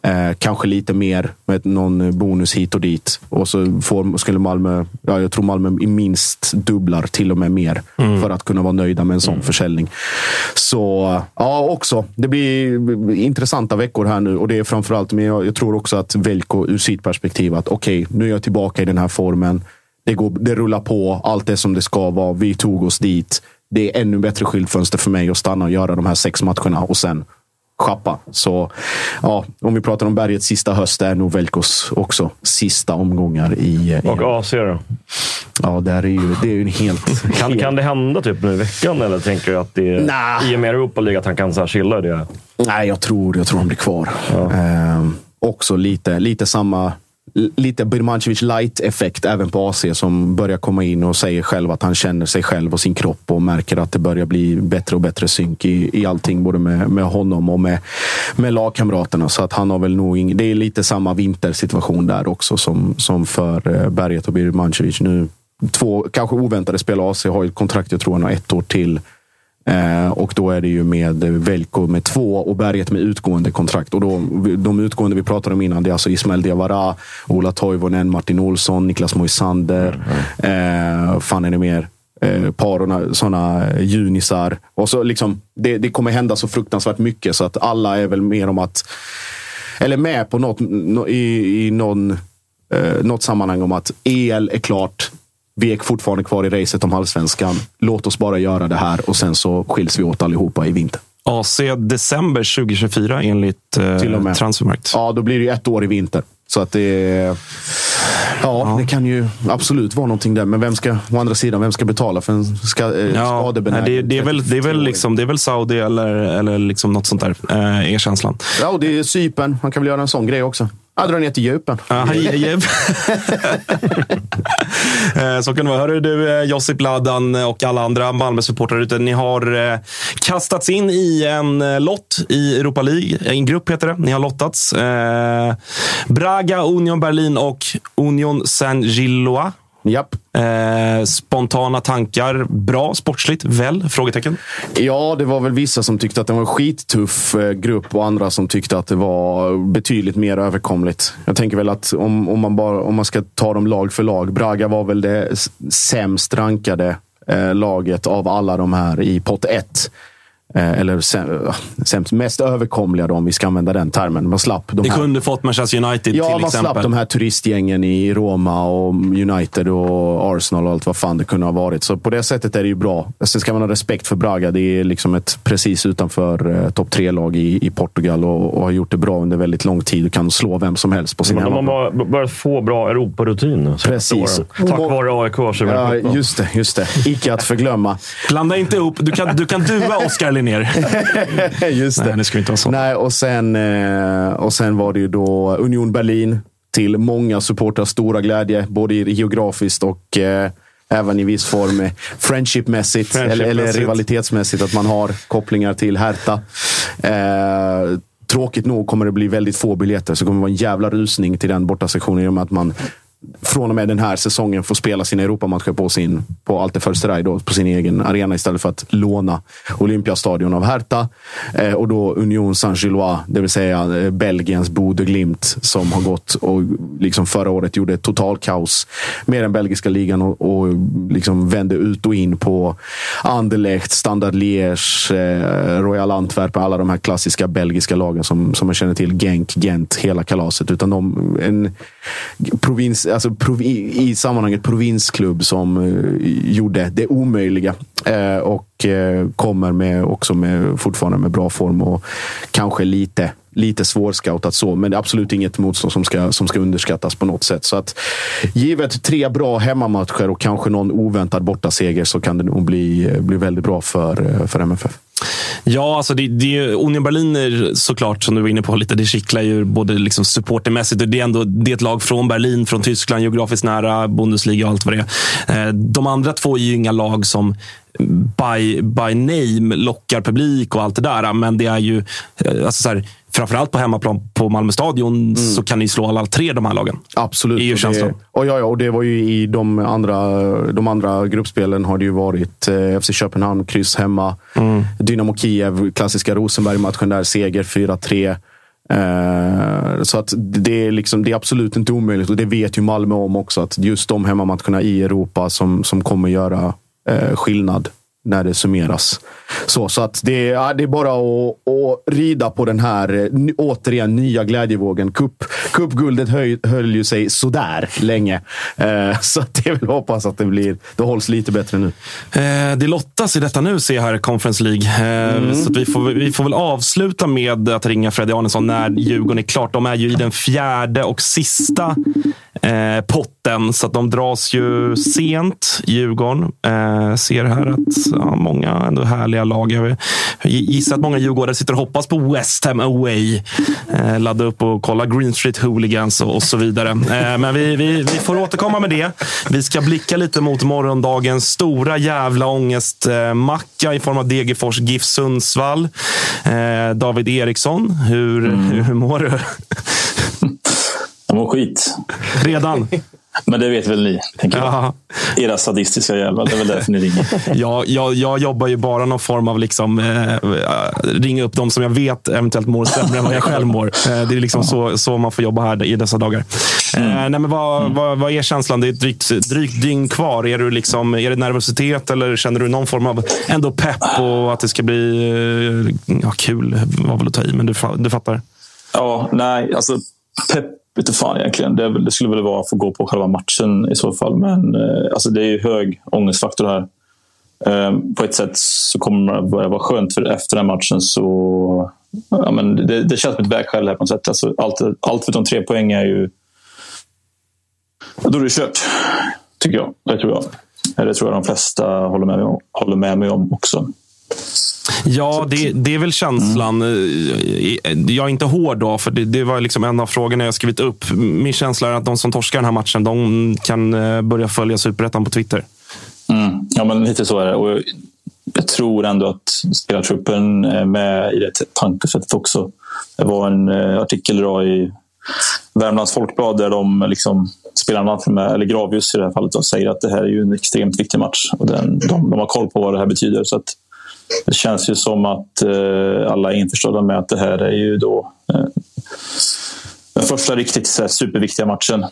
Eh, kanske lite mer med någon bonus hit och dit. Och så får, skulle Malmö, ja, jag tror Malmö i minst dubblar, till och med mer, för att kunna vara nöjda med en sån försäljning. Så ja, också. Det blir intressanta veckor här nu och det är framförallt, men jag, jag tror också att Velko ur sitt perspektiv att okej, nu är jag tillbaka i den här formen. Det, går, det rullar på, allt är som det ska vara. Vi tog oss dit. Det är ännu bättre skyltfönster för mig att stanna och göra de här sex matcherna och sen schappa. Så ja, om vi pratar om bergets sista höst, är nog Velkos också sista omgångar i... i Och AC då? ja, där är ju, det är ju en helt... Kan, helt kan det hända typ nu i veckan? Eller tänker du att det är Nah. i och med Europa League att han kan så här chilla det? Nej, jag tror, jag tror han blir kvar. Ehm, också lite, lite samma... Lite Birmancevic light-effekt även på AC som börjar komma in och säger själv att han känner sig själv och sin kropp och märker att det börjar bli bättre och bättre synk i, i allting. Både med, med honom och med, med lagkamraterna. Så att han har väl nog ing, Det är lite samma vintersituation där också som, som för eh, Berget och Birmancevic. Nu två kanske oväntade spel. AC har ju ett kontrakt, jag tror han har ett år till. Eh, och då är det ju med Velko med två och Berget med utgående kontrakt. Och då, de utgående vi pratade om innan, det är alltså Ismail Diawara, Ola Toivonen, Martin Olsson, Niklas Moisander. Eh, fan är det mer? Eh, par sådana junisar. Och så liksom, det, det kommer hända så fruktansvärt mycket så att alla är väl mer om att eller med på något, nå- i, i någon, eh, något sammanhang om att EL är klart. Vi är fortfarande kvar i racet om allsvenskan. Låt oss bara göra det här och sen så skiljs vi åt allihopa i vinter. AC december 2024 enligt eh, Till och med. Transfermarkt. Ja, då blir det ett år i vinter. Så att det är... Ja, det kan ju absolut vara någonting där. Men vem ska, å andra sidan, vem ska betala för en ska, eh, Ja, skadebenägen det, det, är väl, det, är väl 33-åring? liksom, det är väl Saudi eller, eller liksom något sånt där, eh, är känslan. Ja, och det är Cypern. Man kan väl göra en sån grej också. Jag drar ner till djupen. (laughs) Eh, Så kan det vara. Hörru du, eh, Josip Ladan och alla andra Malmö-supportrar ute. Ni har eh, kastats in i en eh, lott i Europa League. En grupp heter det. Ni har lottats. Eh, Braga, Union Berlin och Union Saint-Gillois. Japp. Eh, spontana tankar. Bra sportsligt, väl? Frågetecken. Ja, det var väl vissa som tyckte att det var en skittuff eh, grupp och andra som tyckte att det var betydligt mer överkomligt. Jag tänker väl att om, om, man, bara, om man ska ta dem lag för lag. Braga var väl det sämst rankade eh, laget av alla de här i pott 1. Eh, eller säm- sämst, mest överkomliga då, om vi ska använda den termen. Man slapp de Ni här kunde fått Manchester United Ja, till man exempel. slapp de här turistgängen i Roma och United och Arsenal och allt vad fan det kunde ha varit. Så på det sättet är det ju bra. Sen ska man ha respekt för Braga. Det är liksom ett precis utanför eh, topp tre-lag i, i Portugal och, och har gjort det bra under väldigt lång tid och kan slå vem som helst på sin Men de har hemmaplan. bara börjat få bra Europarutin. nu, Precis. Tack vare AIK 2017. Ja, just det, just det. Icke att förglömma. Blanda inte ihop. Du kan, du kan dua Oskar (laughs) Linnér. (laughs) Just det. Nej, det ska inte vara så. Nej, och sen, eh, och sen var det ju då Union Berlin till många supportrar stora glädje, både geografiskt och eh, även i viss form eh, friendshipmässigt, eller, eller Friendshipmässigt. rivalitetsmässigt, att man har kopplingar till Hertha. Eh, tråkigt nog kommer det bli väldigt få biljetter, så det kommer vara en jävla rusning till den bortasektionen i och med att man från och med den här säsongen får spela sina Europamatcher på, sin, på Alte Försteraj, då, på sin egen arena istället för att låna Olympiastadion av Hertha. Eh, och då Union Saint-Gillois, det vill säga eh, Belgiens Bode Glimt som har gått och liksom förra året gjorde total kaos med den belgiska ligan och, och liksom vände ut och in på Anderlecht, Standard Liège, eh, Royal Antwerpen, alla de här klassiska belgiska lagen som, som man känner till. Genk, Gent, hela kalaset. Utan de, en provins, alltså provi, i, sammanhanget provinsklubb som eh, gjorde det omöjliga. Eh, och eh, kommer med, också med, fortfarande med bra form och kanske lite, lite svårscoutat så. Men det är absolut inget motstånd som ska, som ska underskattas på något sätt. Så att givet tre bra hemmamatcher och kanske någon oväntad bortaseger så kan det nog bli, bli väldigt bra för, för MFF. Ja, alltså det, det, Union Berlin är såklart, som du var inne på, lite, det kittlar ju både liksom supportermässigt och det är ändå det är ett lag från Berlin, från Tyskland, geografiskt nära, Bundesliga och allt vad det är. Eh, De andra två är ju inga lag som by, by name lockar publik och allt det där, men det är ju eh, alltså så här, framförallt på hemmaplan på Malmö stadion så kan ni slå alla tre de här lagen. Absolut. Det är ju och känslan. det, och ja, ja, och det var ju i de andra, de andra gruppspelen har det ju varit eh, FC Köpenhamn, kryss hemma. Dynamo Kiev, klassiska Rosenberg-matchen där, seger 4-3. Eh, så att det är, liksom, det är absolut inte omöjligt och det vet ju Malmö om också. Att just de hemmamatcherna i Europa som, som kommer göra eh, skillnad när det summeras. Så, så att det, är- ja, det är bara att, att rida på den här återigen nya glädjevågen. Cup, cupguldet höj, höll ju sig sådär länge. Eh, så att det är väl att hoppas att det, blir, det hålls lite bättre nu. Eh, det lottas i detta nu, ser jag här, Conference League. Eh, Så att vi, får, vi får väl avsluta med att ringa Freddy Arnesson när Djurgården är klart. De är ju i den fjärde och sista eh, potten. Så att de dras ju sent, Djurgården. Eh, ser här att ja, många ändå härliga lag. Jag gissar att många djurgårdare sitter och hoppas på West Ham away. Eh, ladda upp och kolla Green Street Hooligans och, och så vidare. Eh, men vi, vi, vi får återkomma med det. Vi ska blicka lite mot morgondagens stora jävla ångestmacka i form av Degerfors GIF Sundsvall. Eh, David Eriksson, hur, mm. hur mår du? (laughs) Jag mår skit. Redan? Men det vet väl ni, tänker jag. Era sadistiska jävlar, det är väl därför ni ringer. ja, jag, jag jobbar ju bara någon form av liksom, eh, ringa upp dem som jag vet eventuellt mår sämre än vad jag själv mår. Eh, det är liksom så, så man får jobba här i dessa dagar. Mm. Eh, nej, men vad, mm. vad, vad, är känslan? Det är ett drygt, drygt dygn kvar. Är, du liksom, är det nervositet eller känner du någon form av ändå pepp och att det ska bli eh, ja, kul? var väl att ta i, men du, du fattar? Ja, nej, alltså pepp Vet fan egentligen. Det, det, skulle väl vara att få gå på själva matchen i så fall. Men eh, alltså det är ju hög ångestfaktor här. Eh, på ett sätt så kommer det börja vara skönt för efter den matchen så... Ja, men det, det känns som ett vägskäl här på något sätt. Alltså allt, allt förutom tre poäng är ju... Då är det kört. Tycker jag. Det tror jag. Det tror jag de flesta håller med mig om, håller med mig om också. Ja, det, det är väl känslan. Mm. Jag är inte hård då, för det, det, var liksom en av frågorna jag skrivit upp. Min känsla är att de som torskar den här matchen, de kan eh, börja följa Superettan på Twitter. Mm. Ja, men lite så är det. Och jag tror ändå att spelartruppen är med i det tankesättet också. Det var en eh, artikel idag i Värmlands Folkblad där de liksom, spelarna, med, eller Gravjus i det här fallet, då, säger att det här är ju en extremt viktig match. Och den, de, de har koll på vad det här betyder. Så att det känns ju som att eh, alla är införstådda med att det här är ju då eh, den första riktigt superviktiga matchen.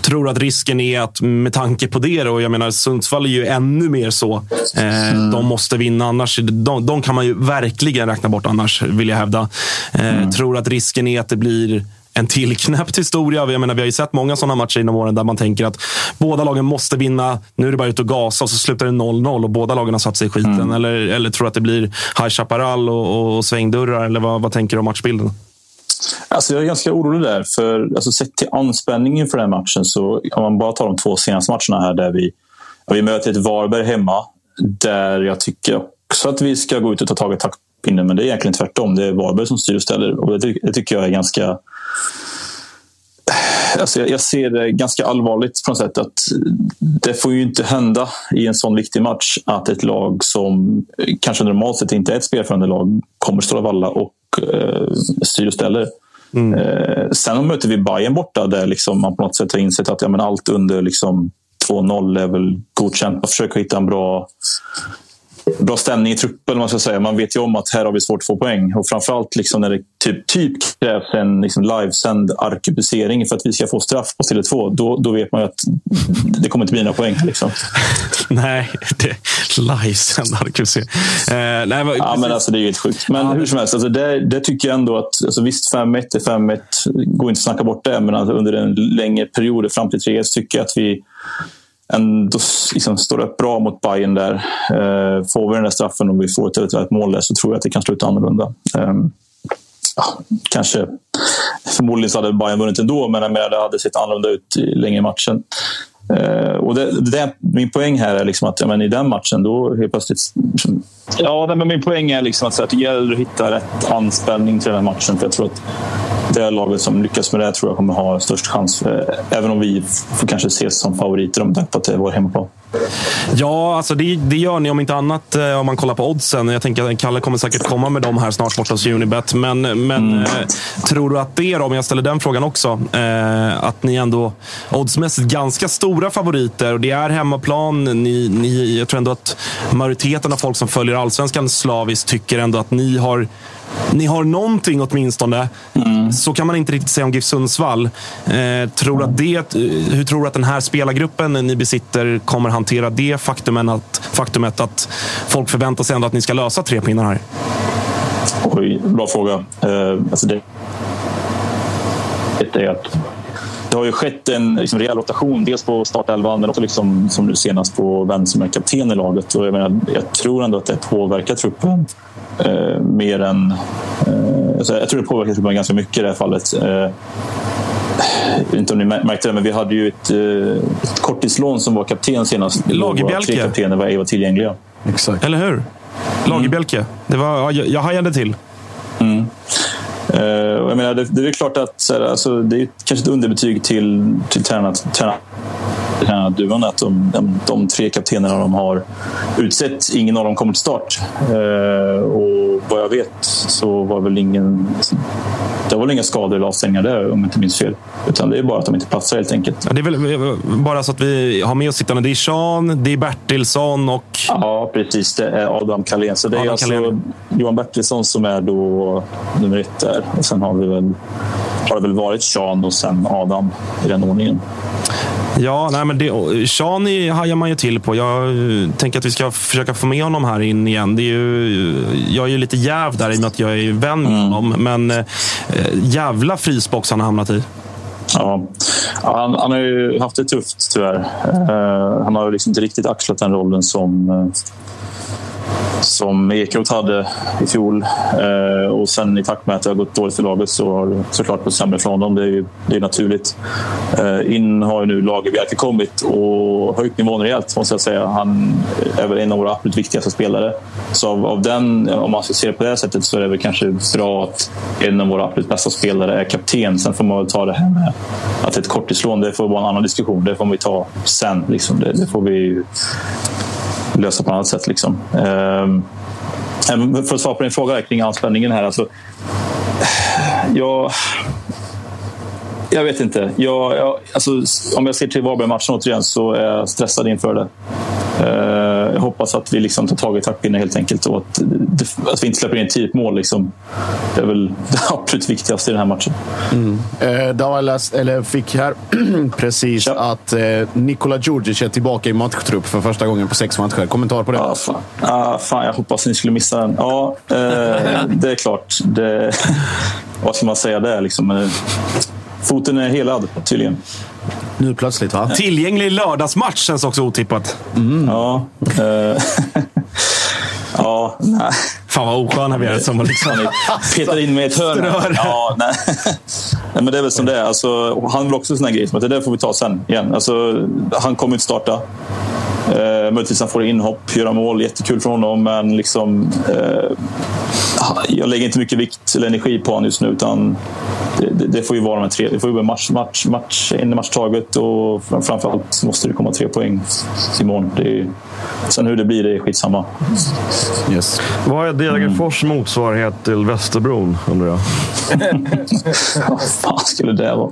Tror att risken är att med tanke på det, och jag menar Sundsvall är ju ännu mer så. Eh, mm. De måste vinna annars. De, de, kan man ju verkligen räkna bort annars, vill jag hävda. Eh, mm. Tror att risken är att det blir en tillknäppt historia. Jag menar, vi har ju sett många sådana matcher inom åren där man tänker att båda lagen måste vinna. Nu är det bara ut och gasa och så slutar det 0-0 och båda lagen har satt sig i skiten. Mm. Eller, eller tror att det blir High Chaparral och, och svängdörrar? Eller vad, vad tänker du om matchbilden? Alltså jag är ganska orolig där. För alltså sett till anspänningen för den matchen så om man bara tar de två senaste matcherna här där vi, vi möter ett Varberg hemma. Där jag tycker också att vi ska gå ut och ta tag i taktpinnen. Men det är egentligen tvärtom. Det är Varberg som styr och ställer. Och det, det tycker jag är ganska Alltså jag, ser det ganska allvarligt på något sätt. att Det får ju inte hända i en sån viktig match att ett lag som kanske normalt sett inte är ett spelförande lag kommer stå valla och eh, styr och ställer. Mm. Eh, sen möter vi Bayern borta där liksom man på något sätt har insett att ja, men allt under liksom 2-0 är väl godkänt. Man försöker hitta en bra bra stämning i truppen. Man, ska säga. man vet ju om att här har vi svårt att få poäng. Och framförallt liksom när det typ, typ krävs en liksom livesänd arkebusering för att vi ska få straff på Tele2. Då, då vet man ju att det kommer inte bli några poäng. Liksom. (laughs) nej, det, livesänd arkebusering. Eh, nej, men, ja, men alltså, det är ju helt sjukt. Men ja, hur som helst, alltså, det, det, tycker jag ändå att... Alltså, visst, 5-1 är 5-1. går inte att snacka bort det. Men alltså, under en längre period fram till 3 tycker jag att vi ändå liksom står upp bra mot Bayern där. Eh, får vi den där straffen och vi får ett eventuellt mål där så tror jag att det kan sluta annorlunda. Eh, ja, kanske, förmodligen så hade Bayern vunnit ändå, men jag menar, det hade sett annorlunda ut längre i matchen. Eh, och det, det, min poäng här är liksom att ja, men i den matchen, då helt plötsligt... Liksom- ja, men min poäng är liksom att, så att det gäller att hitta rätt anspänning till den matchen. För jag tror att det laget som lyckas med det tror jag kommer ha störst chans. För, även om vi får kanske ses som favoriter om tanke på att det är vår hemmaplan. Ja, alltså det, det, gör ni om inte annat eh, om man kollar på oddsen. Jag tänker att Kalle kommer säkert komma med dem här snart borta hos Unibet. Men, men mm. eh, tror du att det är, om jag ställer den frågan också, eh, att ni ändå oddsmässigt ganska stora favoriter och det är hemmaplan. Ni, ni, jag tror ändå att majoriteten av folk som följer allsvenskan slaviskt tycker ändå att ni har ni har någonting åtminstone. Mm. Så kan man inte riktigt säga om GIF Sundsvall. Eh, tror att det, eh, hur tror du att den här spelargruppen ni besitter kommer hantera det faktumet att, faktumet att folk förväntar sig ändå att ni ska lösa tre pinnar här? Oj, bra fråga. Eh, alltså det, det, är att det har ju skett en liksom, rejäl rotation. Dels på startelvan men också liksom, som nu senast på vem som är kapten i laget. Och jag, menar, jag tror ändå att det påverkar truppen eh, mer än... Eh, alltså jag tror det påverkar truppen ganska mycket i det här fallet. Eh, jag vet inte om ni mär- märkte det, men vi hade ju ett, eh, ett korttidslån som var kapten senast. Lagerbjälke. Tre kaptener var var tillgängliga. Exakt. Eller hur? Lagerbjälke. Det var, ja, jag, jag hajade till. Mm. Uh, och jag menar, det, det är klart att så här, alltså, det är kanske ett underbetyg till, till tränarna, tränarna, tränarduon att de, de, de tre kaptenerna de har utsett, ingen av dem kommer till start. Eh, och vad jag vet så var väl ingen... Det var väl inga skador eller avstängningar där om jag inte minns fel. Utan det är bara att de inte platsar helt enkelt. Ja, det är väl bara så att vi har med oss sittande. Det är Sean, det är Bertilsson och... Ja, precis. Det är Adam Carlén. Så det är alltså. Johan Bertilsson som är då nummer ett där. Och sen har, vi väl, har det väl varit Sean och sen Adam i den ordningen. Ja, nej, men det, är- hajar man ju till på. Jag eh, tänker att vi ska försöka få med honom här in igen. Det är ju, jag är ju lite jäv där i och med att jag är vän med honom. Men eh, jävla frysbox han har hamnat i. Ja, ja han, han har ju haft det tufft tyvärr. Eh, han har ju liksom inte riktigt axlat den rollen som, eh, som Ekeroth hade i fjol. Eh, och sen i takt med att det har gått dåligt för laget så har det såklart gått sämre för honom. Det är ju det är naturligt. Eh, in har ju nu Lagerbjerke kommit och höjt nivån rejält måste jag säga. Han är väl en av våra absolut viktigaste spelare. Så av, av den, om man ska se det på det sättet så är det väl kanske bra att en av våra absolut bästa spelare är kapten. Sen får man väl ta det här med att det är ett korttidslån. Det får vara en annan diskussion. Det får vi ta sen. Liksom. Det, det får vi lösa på annat sätt. Liksom. Ehm, Ehm, för att svara på din fråga kring anspänningen här. Alltså, jag, jag vet inte. Jag, jag, alltså, om jag ser till Varberg-matchen återigen så är jag stressad inför det. Eh, jag hoppas att vi liksom tar tag i taktpinnen helt enkelt och att, att vi inte släpper in tidigt mål. Liksom. Det är väl (laughs) det absolut viktigaste i den här matchen. Eh, då har jag läst, eller fick här (clears throat) precis att eh, Nikola Djurdjic är tillbaka i matchtrupp för första gången på sex matcher. Kommentar på det? Ah, fan. Ah, fan, jag hoppas ni skulle missa den. Ja, eh, det är klart. Det, (laughs) vad ska man säga där? Liksom? Eh, Foten är helad tydligen. Nu plötsligt va? Tillgänglig lördagsmatch känns också otippat. Ja. Eh, (laughs) ja, nej. Fan vad osköna vi är som liksom... Petar in mig i ett hörn. Ja, nej. nej, men det är väl som det är. Alltså, han vill också en sån här grej det där får vi ta sen igen. Alltså, han kommer inte starta. Eh, möjligtvis han får inhopp, göra mål. Jättekul för honom, men liksom... Eh, jag lägger inte mycket vikt eller energi på honom just nu. Utan det, det, det får ju vara de tre. Det får ju vara match, match, match, en match taget och fram- framförallt måste det komma tre poäng imorgon. Det är, sen hur det blir, det är skitsamma. Yes. Vad är Degerfors motsvarighet till Västerbron, undrar jag? (laughs) Vad fan skulle det vara?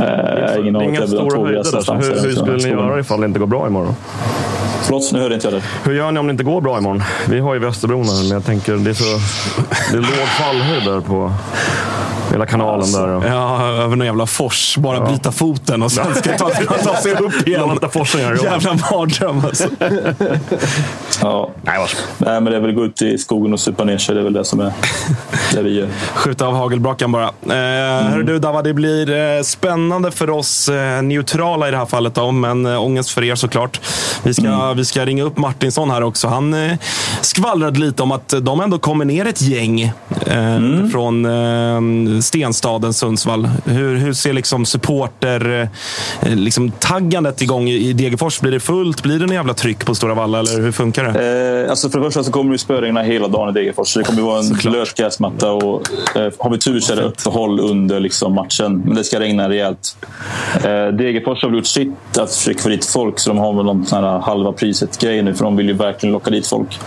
Eh, ingen Det är aning. inga stora höjder. så hur, hur skulle ni göra ifall det inte går bra imorgon? Förlåt, nu hörde inte jag det. Hur gör ni om det inte går bra imorgon? Vi har ju Västerbron här, men jag tänker det är så det är låg fallhöjd där på hela kanalen där. Och, Ja, över någon jävla fors. Bara byta foten och sen ska ta, (laughs) ta sig upp igen. Låta forsen göra. Jävla mardröm alltså. (laughs) Ja. Nej, varsågod. Nej, men det är väl att gå ut i skogen och supa ner sig. Det är väl det som är det vi gör. Skjuta av hagelbrakan bara. Eh, Hör du Dava, det blir eh, spännande för oss eh, neutrala i det här fallet. Då, men eh, ångest för er såklart. Vi ska, vi ska ringa upp Martinsson här också. Han eh, skvallrade lite om att de ändå kommer ner ett gäng eh, från eh, stenstaden Sundsvall. Hur, hur ser liksom supporter eh, liksom taggandet igång i Degerfors? Blir det fullt? Blir det en jävla tryck på Stora Valla? Eller hur funkar det? Eh, alltså för det första så kommer det spöregna hela dagen i Degerfors. Det kommer vara en blöt gräsmatta. Och, eh, har vi tur så är det uppehåll under liksom, matchen. Men det ska regna rejält. Eh, Degerfors har gjort sitt att försöka få dit folk. Så de har väl någon sån här halva priset-grej nu. För de vill ju verkligen locka dit folk.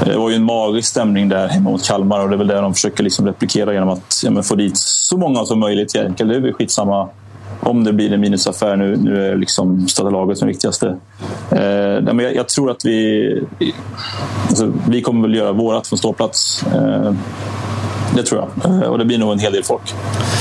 Eh, Det var ju en magisk stämning där hemma mot Kalmar. Och det är väl det de försöker liksom replikera genom att ja, få dit så många som möjligt. Egentligen. Det är väl skitsamma om det blir en minusaffär nu, nu är liksom stötta laget som viktigaste. Eh, men jag, jag tror att vi... Alltså, vi kommer väl göra vårat från ståplats. Eh, det tror jag. Eh, och det blir nog en hel del folk.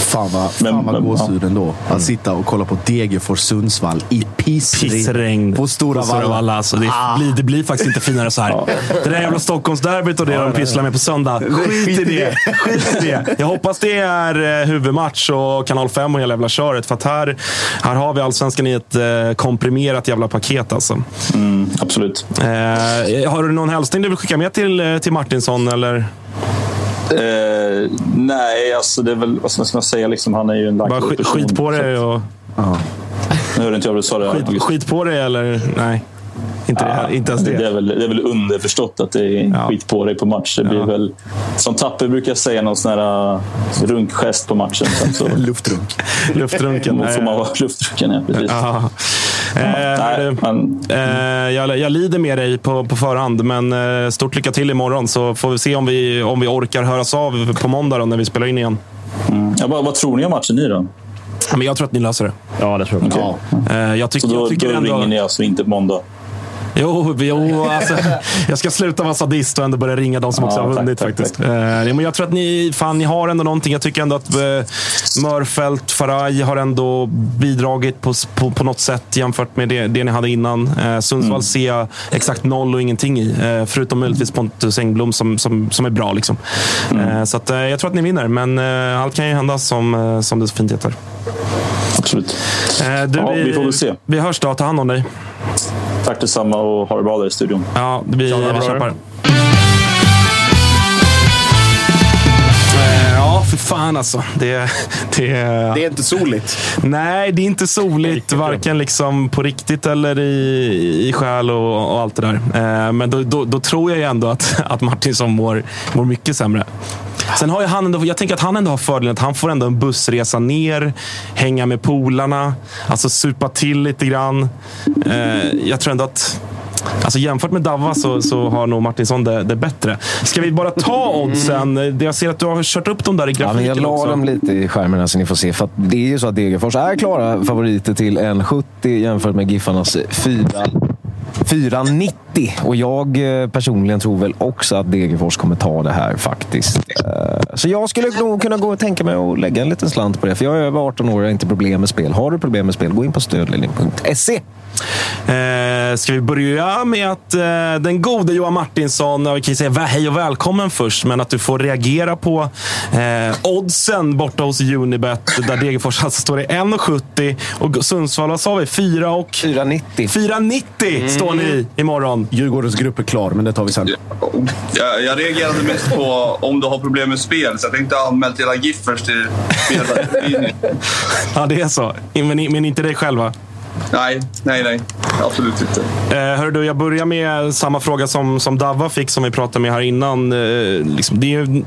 Fan vad, Men- fan vad men- gåshud ändå. Att sitta och kolla på Degerfors Sundsvall i pissregn. Pissregn På Stora Valla. Valla. Alltså, det, Ah. blir, det blir faktiskt inte finare så här. Det där jävla Stockholmsderbyt och det de pysslar med på söndag. Skit i det. Skit i det. Jag hoppas det är eh, huvudmatch och kanal 5 och hela jävla köret. För att här, här har vi allsvenskan i ett eh, komprimerat jävla paket. Alltså. Mm, absolut. Eh, har du någon hälsning du vill skicka med till, till Martinsson? Eller? Eh, nej, alltså det är väl, vad ska man säga, liksom, han är ju en lagd skit, person, skit på dig och... Nu hörde inte jag vad du sa. Skit på dig eller? Nej. Inte, det, inte ens det. Det är, väl, det är väl underförstått att det är skit på dig på match. Det blir väl, som Tapper brukar säga, någon sån här uh, runkgest på matchen. Sen så, (laughs) Luftrunk. Luftrunken. Då får man vara luftrunken, ja. Precis. Ja. Eh, nej, men, eh, jag, jag lider med dig på, på förhand, men eh, stort lycka till imorgon så får vi se om vi, om vi orkar höras av på måndag då, när vi spelar in igen. mm. ja, vad, vad tror ni om matchen ni då? Ja, Men jag tror att ni löser det. Ja, det tror jag. Okej. Eh, jag, tycker Så då, jag tycker då ändå... ringer ni alltså inte på måndag? Jo, jo alltså, jag ska sluta vara sadist och ändå börja ringa de som också Ja, har tack, vunnit. tack, faktiskt. tack. Eh, men jag tror att ni, fan, ni har ändå någonting. Jag tycker ändå att eh, Mörfält, Faraj har ändå bidragit på, på, på något sätt jämfört med det, det ni hade innan. Eh, Sundsvall Mm. ser jag exakt noll och ingenting i. Eh, förutom möjligtvis Pontus Engblom som, som, som är bra. Liksom. Mm. Eh, så att, eh, jag tror att ni vinner, men eh, allt kan ju hända som, som det så fint heter. Absolut. Du, Ja, vi får väl se. Vi hörs då. Ta hand om dig. Tack detsamma och ha det bra där i studion. Ja, vi, Tja, vi kämpar. Eh, Ja, för fan alltså. Det, det, Det är inte soligt. Nej, det är inte soligt. Varken liksom på riktigt eller i, i själ och, och allt det där. Eh, Men då, då, då tror jag ju ändå att, att Martinsson mår, mår mycket sämre. Sen har ju han ändå, jag tänker att han ändå har fördelen att han får ändå en bussresa ner, hänga med polarna, alltså supa till lite grann. Eh, Jag tror ändå att Alltså jämfört med Davva så, så har nog Martinsson det, det bättre. Ska vi bara ta oddsen? Jag ser att du har kört upp dem där i Ja, men grafiken jag la dem lite i skärmen så ni får se. För att det är ju så att Degerfors är klara favoriter till 1,70 jämfört med Giffarnas 4. 4,90 och jag eh, personligen tror väl också att Degerfors kommer ta det här faktiskt. Eh, så jag skulle nog kunna gå och tänka mig att lägga en liten slant på det. För jag är över 18 år och har inte problem med spel. Har du problem med spel, gå in på stödlinjen.se. Eh, ska vi börja med att eh, den gode Johan Martinsson, vi kan ju säga hej och välkommen först, men att du får reagera på eh, oddsen borta hos Unibet, där Degerfors alltså står i 1,70 och Sundsvall, vad sa vi? 4 och... 4,90. 4,90 står ni i imorgon. Djurgårdens grupp är klar, men det tar vi sen. Jag, jag reagerade mest på om du har problem med spel, så jag tänkte anmäla till hela Giffers till spelare. (laughs) Ja, det är så. Men, men inte dig själva? Nej, nej, nej. Absolut inte. Eh, hörru du, jag börjar med samma fråga som, som Davva fick, som vi pratade med här innan. Eh, liksom, det är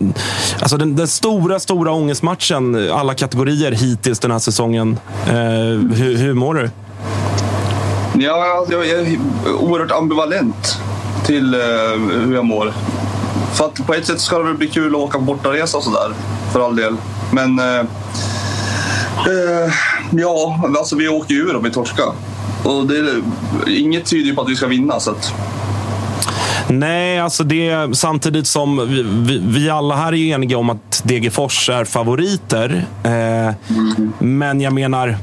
alltså den, den stora, stora ångestmatchen, alla kategorier hittills den här säsongen. Eh, hur, hur mår du? Ja, jag är oerhört ambivalent till eh, hur jag mår. För att på ett sätt ska det väl bli kul att åka på bortaresa och sådär, för all del. Men eh, eh, ja, alltså vi åker ju ur om vi torskar. Och det, är- inget tyder ju på att vi ska vinna. Så att, Nej, alltså det samtidigt som vi, vi, vi alla här är eniga om att Degerfors är favoriter. Eh, Men jag menar,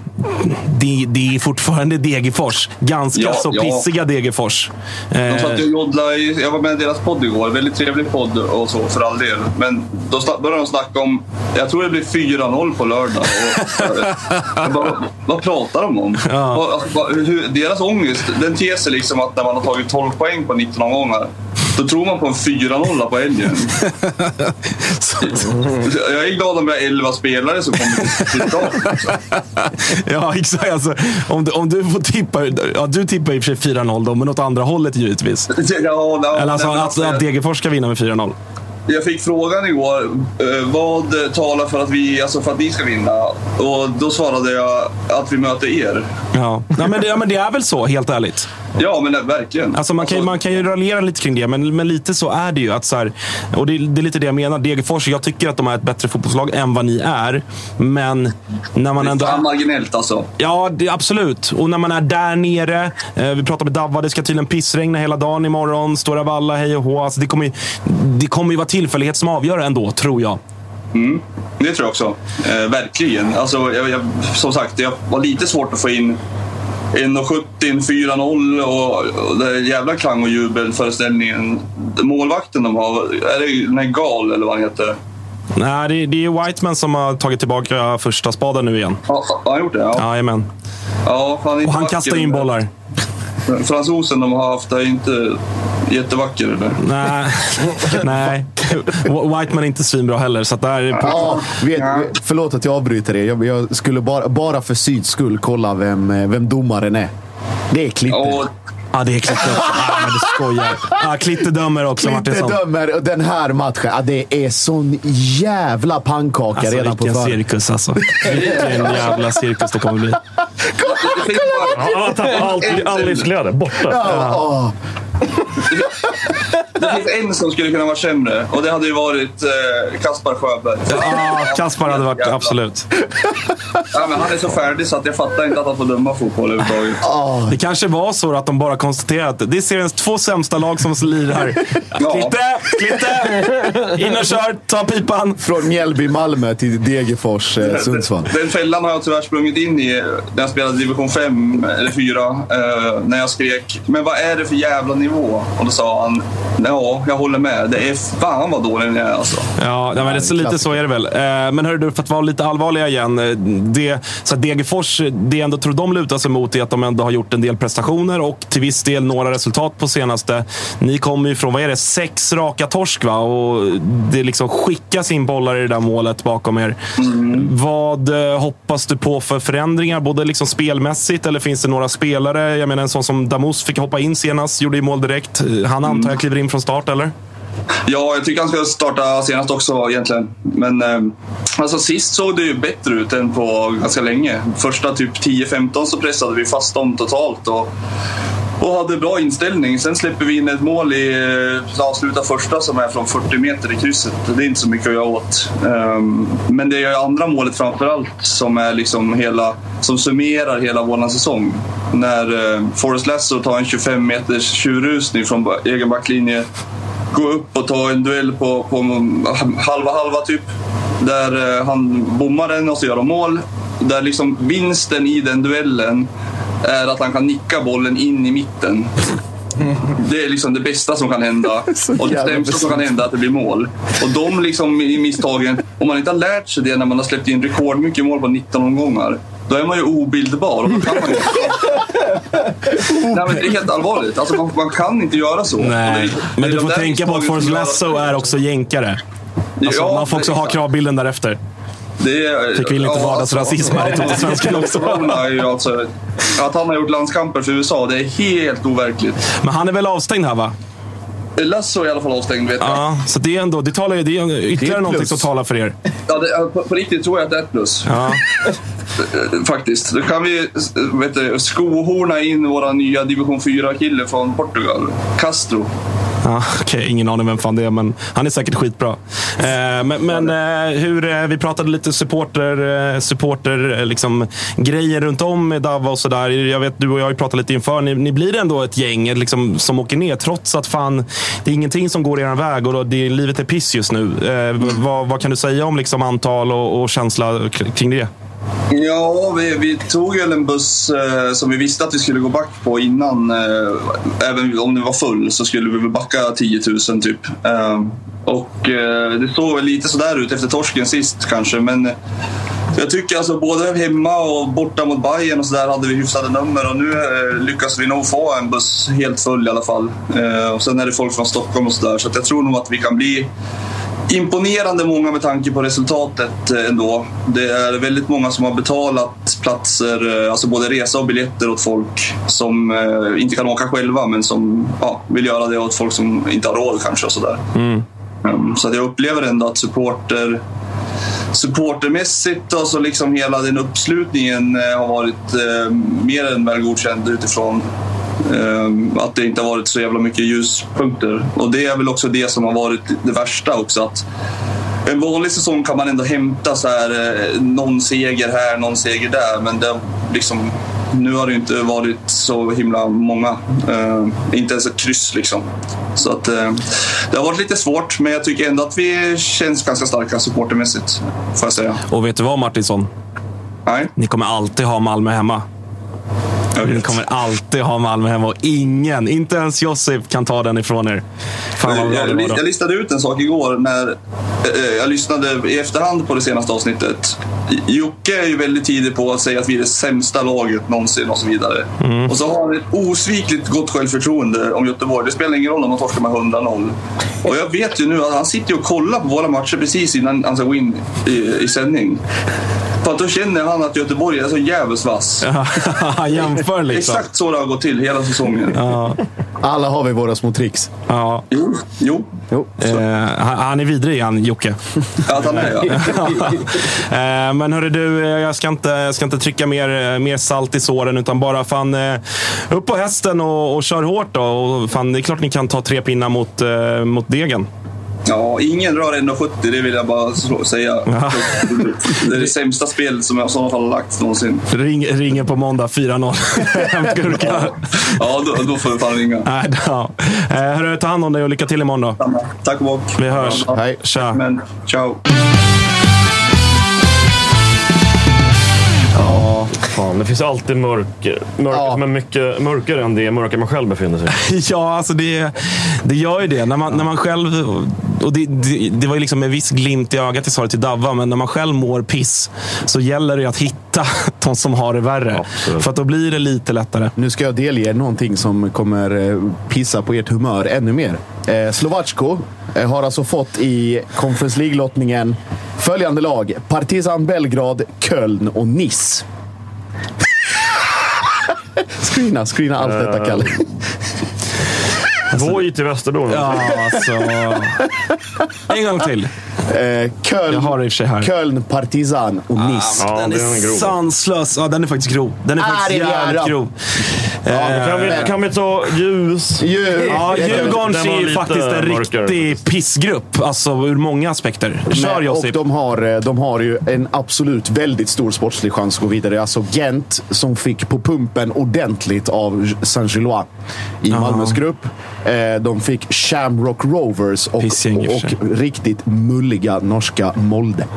det, det är fortfarande Degerfors. Ganska Ja, så ja. pissiga Degerfors. De Eh, satt ju och joddlade i, jag var med i deras podd igår. Väldigt trevlig podd och så för all del. Men då började de snacka om, jag tror det blir 4-0 på lördag. Och, (laughs) eh, bara, vad pratar de om? Vad- alltså, vad- hur, deras ångest, den ter sig liksom att när man har tagit 12 poäng på 19 omgångar. Då tror man på en 4-0 på helgen. (laughs) jag är glad om vi har 11 spelare som kommer till- till start. Liksom. (laughs) Ja, exakt. Alltså, om, du, om du får tippa... Ja, du tippar i och för sig 4-0 då, men åt andra hållet givetvis. (laughs) Ja, ja, Eller alltså, att, att Degerfors ska vinna med 4-0. Jag fick frågan igår, eh, vad talar för att, vi, alltså för att ni ska vinna? Och då svarade jag att vi möter er. Ja. Ja, men det, ja, men det är väl så, helt ärligt. Ja, men verkligen. Alltså man, kan, ju- man kan ju raljera lite kring det, men, men lite så är det ju. Att så här, och det, det är lite det jag menar. Degerfors, jag tycker att de är ett bättre fotbollslag än vad ni är. Men när man Det är ändå... fan marginellt alltså. Ja, det, absolut. Och när man är där nere. Eh, vi pratade med Davva, det ska tydligen pissregna hela dagen imorgon. Stora Valla, hej och hå. Alltså, det, kommer ju, det kommer ju vara tillfällighet som avgör ändå, tror jag. Mm, det tror jag också. Eh, verkligen. Alltså, jag, jag, som sagt, det var lite svårt att få in 1,70, 4-0 och, och det är jävla klang och jubelföreställningen. Målvakten de har, är det den här Gal eller vad han heter? Nej, det, det är Whiteman som har tagit tillbaka första spaden nu igen. Ja, har han gjort det? Ja. Jajamän. Ja, fan, Och han kastar in bollar. Fransosen de har haft är inte jättevacker eller? Nej, (laughs) nej. Whiteman är inte svinbra heller. Så att där är Ja, vet, förlåt att jag avbryter er. Jag, jag skulle bara, bara för Syds skull kolla vem, eh, vem domaren är. Det är Klitte. Ja, det är Klitte också. Ah, men du skojar. Ah, Klitte dömer också, Klitte Martinsson. dömer den här matchen. Ja, det är sån jävla pannkaka Alltså, redan på vilken förhand. cirkus alltså. (laughs) Vilken jävla cirkus det kommer bli. Han tappar allt, all livsglädje. Borta. Ja, Det finns en som skulle kunna vara sämre och det hade ju varit eh, Kaspar Sjöberg. Ja, Kaspar hade varit absolut. Ja, men han är så färdig så att jag fattar inte att han får döma fotboll överhuvudtaget. Det kanske var så att de bara konstaterade att det är seriens två sämsta lag som lirar. Klitte! Klitte! In och kör! Ta pipan! Från Mjällby, Malmö till Degerfors, eh, Sundsvall. Den fällan har jag tyvärr sprungit in i när jag spelade division 5 eller 4. Eh, när jag skrek “Men vad är det för jävla nivå?” Och då sa han “Ja, jag håller med. Det är fan vad dålig ni är alltså.” Ja, men det, så lite så är det väl. Eh, Men hörru du, för att vara lite allvarliga igen. eh, Det, så att Degerfors, det ändå tror de lutar sig mot är att de ändå har gjort en del prestationer och till viss del några resultat på senaste. Ni kommer ju från, vad är det, sex raka torsk va? Och det liksom skickas in bollar i det där målet bakom er. Vad eh, hoppas du på för förändringar? Både liksom spelmässigt eller finns det några spelare? Jag menar en sån som Damus fick hoppa in senast, gjorde ju mål direkt. Han antar jag kliver in från start eller? Ja, jag tycker han ska starta senast också egentligen. Men eh, alltså, sist såg det ju bättre ut än på ganska länge. Första typ 10-15 så pressade vi fast dem totalt. Och, och hade bra inställning. Sen släpper vi in ett mål i eh, avsluta första som är från 40 meter i krysset. Det är inte så mycket att göra åt. Ehm, men det är ju andra målet framför allt som är liksom hela som summerar hela vår säsong. När eh, Forrest Lasso tar en 25 meters tjurrusning från egen backlinje gå upp och ta en duell på, på halva halva typ. Där eh, han bommar den och så gör de mål. Där liksom vinsten i den duellen är att han kan nicka bollen in i mitten. Det är liksom det bästa som kan hända. (laughs) Och det sämsta som kan hända är att det blir mål. Och de liksom i misstagen, om man inte har lärt sig det när man har släppt in rekordmycket mål på 19 omgångar, då är man ju obildbar. Och då kan man ju... (laughs) Nej, men det är helt allvarligt. Alltså, man, man kan inte göra så. Nej, det- men det du får tänka på att Forrest Lasso är också jänkare. Alltså, Ja, man får också ha kravbilden därefter. Det är, Fick vi lite vardagsrasism här i Totosvenskan också. Corona är ju alltså, att han har gjort landskamper för USA, det är helt overkligt. Men han är väl avstängd här va? Lasso är i alla fall avstängd vet jag. Ja, så det är ändå det talar, det är ytterligare Det är någonting plus. som talar för er. Ja, det, på, på riktigt tror jag att det är ett plus. Ja. (laughs) Faktiskt. Då kan vi vet du, skohorna in våra nya division 4-kille från Portugal. Castro. Ja, Okej, ingen aning vem fan det är, men han är säkert skitbra. Eh, men men eh, hur, eh, vi pratade lite supporter, eh, supporter eh, liksom, grejer runt om med Dava och sådär. Jag vet, du och jag har ju pratat lite inför. Ni, ni blir ändå ett gäng liksom, som åker ner, trots att fan, det är ingenting som går er väg och det, livet är piss just nu. Eh, vad, vad kan du säga om liksom, antal och, och känsla kring det? Ja, vi, vi tog ju en buss eh, som vi visste att vi skulle gå back på innan. Eh, även om den var full så skulle vi väl backa 10 000 typ. Eh, och eh, det såg väl lite sådär ut efter torsken sist kanske. Men jag tycker alltså både hemma och borta mot Bayern och sådär hade vi hyfsade nummer. Och nu eh, lyckas vi nog få en buss helt full i alla fall. Eh, och sen är det folk från Stockholm och sådär. Så att jag tror nog att vi kan bli imponerande många med tanke på resultatet eh, ändå. Det är väldigt många som har betalat platser, alltså både resa och biljetter åt folk som inte kan åka själva men som ja, vill göra det åt folk som inte har råd kanske och sådär. Mm. Ehm, så att jag upplever ändå att supporter supportermässigt och så liksom hela den uppslutningen eh, har varit eh, mer än väl godkänd utifrån eh, att det inte har varit så jävla mycket ljuspunkter. Och det är väl också det som har varit det värsta också. Att en vanlig säsong kan man ändå hämta så här, eh, någon seger här, någon seger där. Men det, liksom, nu har det inte varit så himla många. Eh, inte ens ett kryss liksom. Så att, eh, det har varit lite svårt, men jag tycker ändå att vi känns ganska starka supportermässigt. Får jag säga. Och vet du vad Martinsson? Nej. Ni kommer alltid ha Malmö hemma. Ni kommer alltid ha Malmö hemma och ingen, inte ens Josip, kan ta den ifrån er. Fan vad bra det jag, var då. jag listade ut en sak igår när eh, jag lyssnade i efterhand på det senaste avsnittet. Jocke är ju väldigt tidig på att säga att vi är det sämsta laget någonsin och så vidare. Och så har han ett osvikligt gott självförtroende om Göteborg. Det spelar ingen roll om de torskar med 100-0. Och jag vet ju nu att han sitter och kollar på våra matcher precis innan han ska gå in i, i sändning. För att då känner han att Göteborg är så jävligt vass. (laughs) Han jämför liksom. Exakt så det har gått till hela säsongen. Ja. Alla har vi våra små tricks. Ja. Jo, jo. jo. Eh, han, är vidrig han, Jocke. Att han är ja. (laughs) Eh, Men hörru du, eh, jag ska inte, jag ska inte trycka mer, mer salt i såren utan bara fan eh, upp på hästen och, och kör hårt då. Och fan, det är klart ni kan ta tre pinnar mot, eh, mot degen. Ja, ingen rör 1,70 det vill jag bara säga. Det är det sämsta spelet som jag i sådana fall har lagt någonsin. Ring, ringer på måndag 4-0. Hemsgurka. Ja, då, då får du fan ringa. Nej, ja. Eh, Hörru, ta hand om dig och lycka till imorgon då. Tack och bock. Vi hörs. Hej. Tja. Men, ciao. Fan. Det finns alltid mörker. Mörker som är mycket mörkare än det mörker man själv befinner sig i. (laughs) Ja, alltså det, det gör ju det. När man, när man själv, och det, det, det var ju liksom med viss glimt i ögat jag sa det till Davva, men när man själv mår piss så gäller det ju att hitta (laughs) de som har det värre. För att då blir det lite lättare. Nu ska jag delge er någonting som kommer eh, pissa på ert humör ännu mer. Eh, Slovacko eh, har alltså fått i Conference League-lottningen följande lag. Partizan Belgrad, Köln och Nice. (laughs) screena, screena allt detta, Kalle. Voi till Västerbron. Ja, alltså. En gång till. Eh, Köln, Jag har det i och för sig här. Köln, Partizan och Nice. Ja, den det är en är grov. sanslös. Ja, den är faktiskt grov. Den är Ah, faktiskt är jävligt jävla- grov. Men Kan vi, Eh, kan vi ta ljus? Djur. Ja, Djurgården Den är ju faktiskt en mörkare. riktig pissgrupp. Alltså ur många aspekter. Kör Men- och Josip. de har, eh, de har ju en absolut väldigt stor sportslig chans att gå vidare. Alltså Gent som fick på pumpen ordentligt av Saint-Gillois i Malmös grupp. Eh, De fick Shamrock Rovers och, och och, för sig. Riktigt mulliga norska Molde.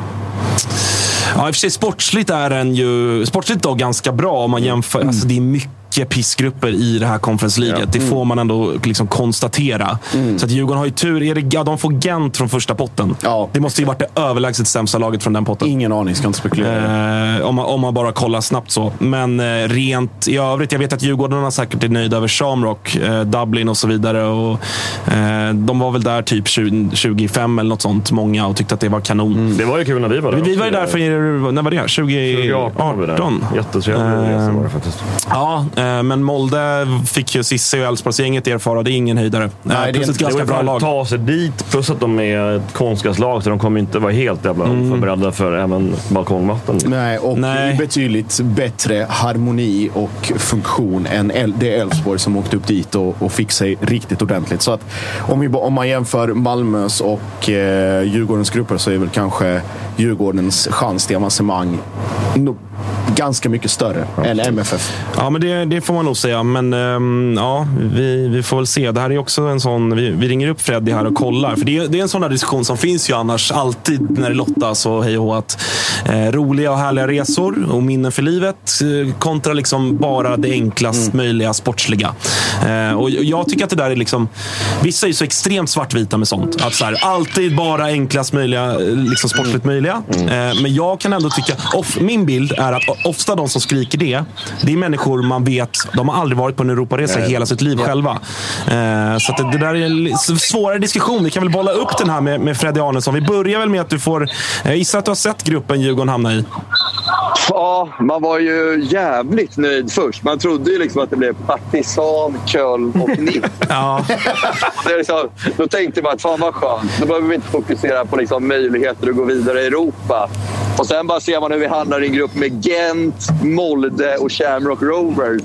Ja, i och för sig sportsligt är den ju sportsligt då ganska bra om man jämför. Mm. Alltså, det är mycket pissgrupper i det här Conference League. Det får man ändå liksom konstatera. Så att Djurgården har ju tur. Är det, ja, de får Gent från första potten. Ja. Det måste ju varit det överlägset sämsta laget från den potten. Ingen aning, ska inte spekulera. Eh, om, man, om man bara kollar snabbt så. Men eh, rent i övrigt, jag vet att Djurgården säkert är nöjda över Shamrock, eh, Dublin och så vidare. Och, eh, de var väl där typ 20, 25 eller något sånt, många, och tyckte att det var kanon. Det var ju kul när vi var där. Vi, vi var ju där för, när var det? 2018 var vi där. 2018? Jättetrevlig resa var det faktiskt. Ja, eh, men Molde fick ju Cissi och Elfsborgsgänget erfara. Det är ingen höjdare. Nej, Nej, det är plus ett ganska bra lag. ta sig dit, plus att de är ett konstgräslag så de kommer inte vara helt jävla oförberedda för även balkongmatten. Nej, och Nej. betydligt bättre harmoni och funktion än El- det Elfsborg som åkte upp dit och, och fick sig riktigt ordentligt. Så att om, vi, om man jämför Malmös och eh, Djurgårdens grupper så är väl kanske Djurgårdens chans till avancemang no, ganska mycket större än MFF. Ja, men det, det får man nog säga. Men ehm, ja, vi, vi får väl se. Det här är också en sån... Vi, vi ringer upp Freddy här och kollar. För det, är- det är en sån där diskussion som finns ju annars alltid när det lottas och hej och att eh, Roliga och härliga resor och minnen för livet eh, kontra liksom bara det enklast möjliga sportsliga. Eh, och jag tycker att det där är liksom... Vissa är ju så extremt svartvita med sånt. Att så här, alltid bara enklast möjliga, eh, liksom sportsligt möjliga. Eh, men jag kan ändå tycka... Off, min bild är att ofta de som skriker det, det är människor man vet, de har aldrig varit på en Europaresa i hela sitt liv själva. Eh, så att det, där är en svårare diskussion. Vi kan väl bolla upp den här med, med Freddy Arnesson. Vi börjar väl med att du får... Jag gissar att du har sett gruppen Djurgården hamna i. Ja, man var ju jävligt nöjd först. Man trodde ju liksom att det blev Partizan, Köln och (laughs) Nice. Ja. Det är liksom, då tänkte man att fan vad skönt. Då behöver vi inte fokusera på liksom möjligheter att gå vidare i Europa. Och sen bara ser man hur vi hamnar i en grupp med Gent, Molde och Shamrock Rovers.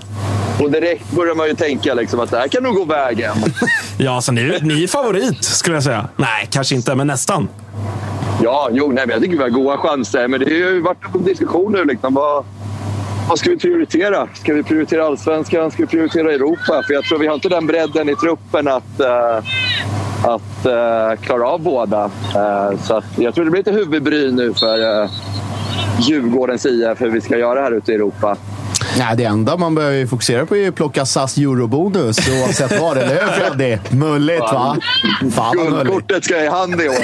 Och direkt börjar man ju tänka liksom att det här kan nog gå vägen. (laughs) Ja, alltså ni, ni är favorit skulle jag säga. Nej, kanske inte, men nästan. Ja, jo, nej, men jag tycker vi har goda chanser. Men det har ju varit en diskussion nu. Liksom. Vad, vad ska vi prioritera? Ska vi prioritera allsvenskan? Ska vi prioritera Europa? För jag tror vi har inte den bredden i truppen att, uh, att uh, klara av båda. Uh, så att jag tror det blir lite huvudbry nu för uh, Djurgårdens IF hur vi ska göra här ute i Europa. Nej, det enda man behöver fokusera på är att plocka SAS eurobonus oavsett vad. Eller hur Freddy? Mulligt va? Fan vad mulligt. Guldkortet ska i hand i år.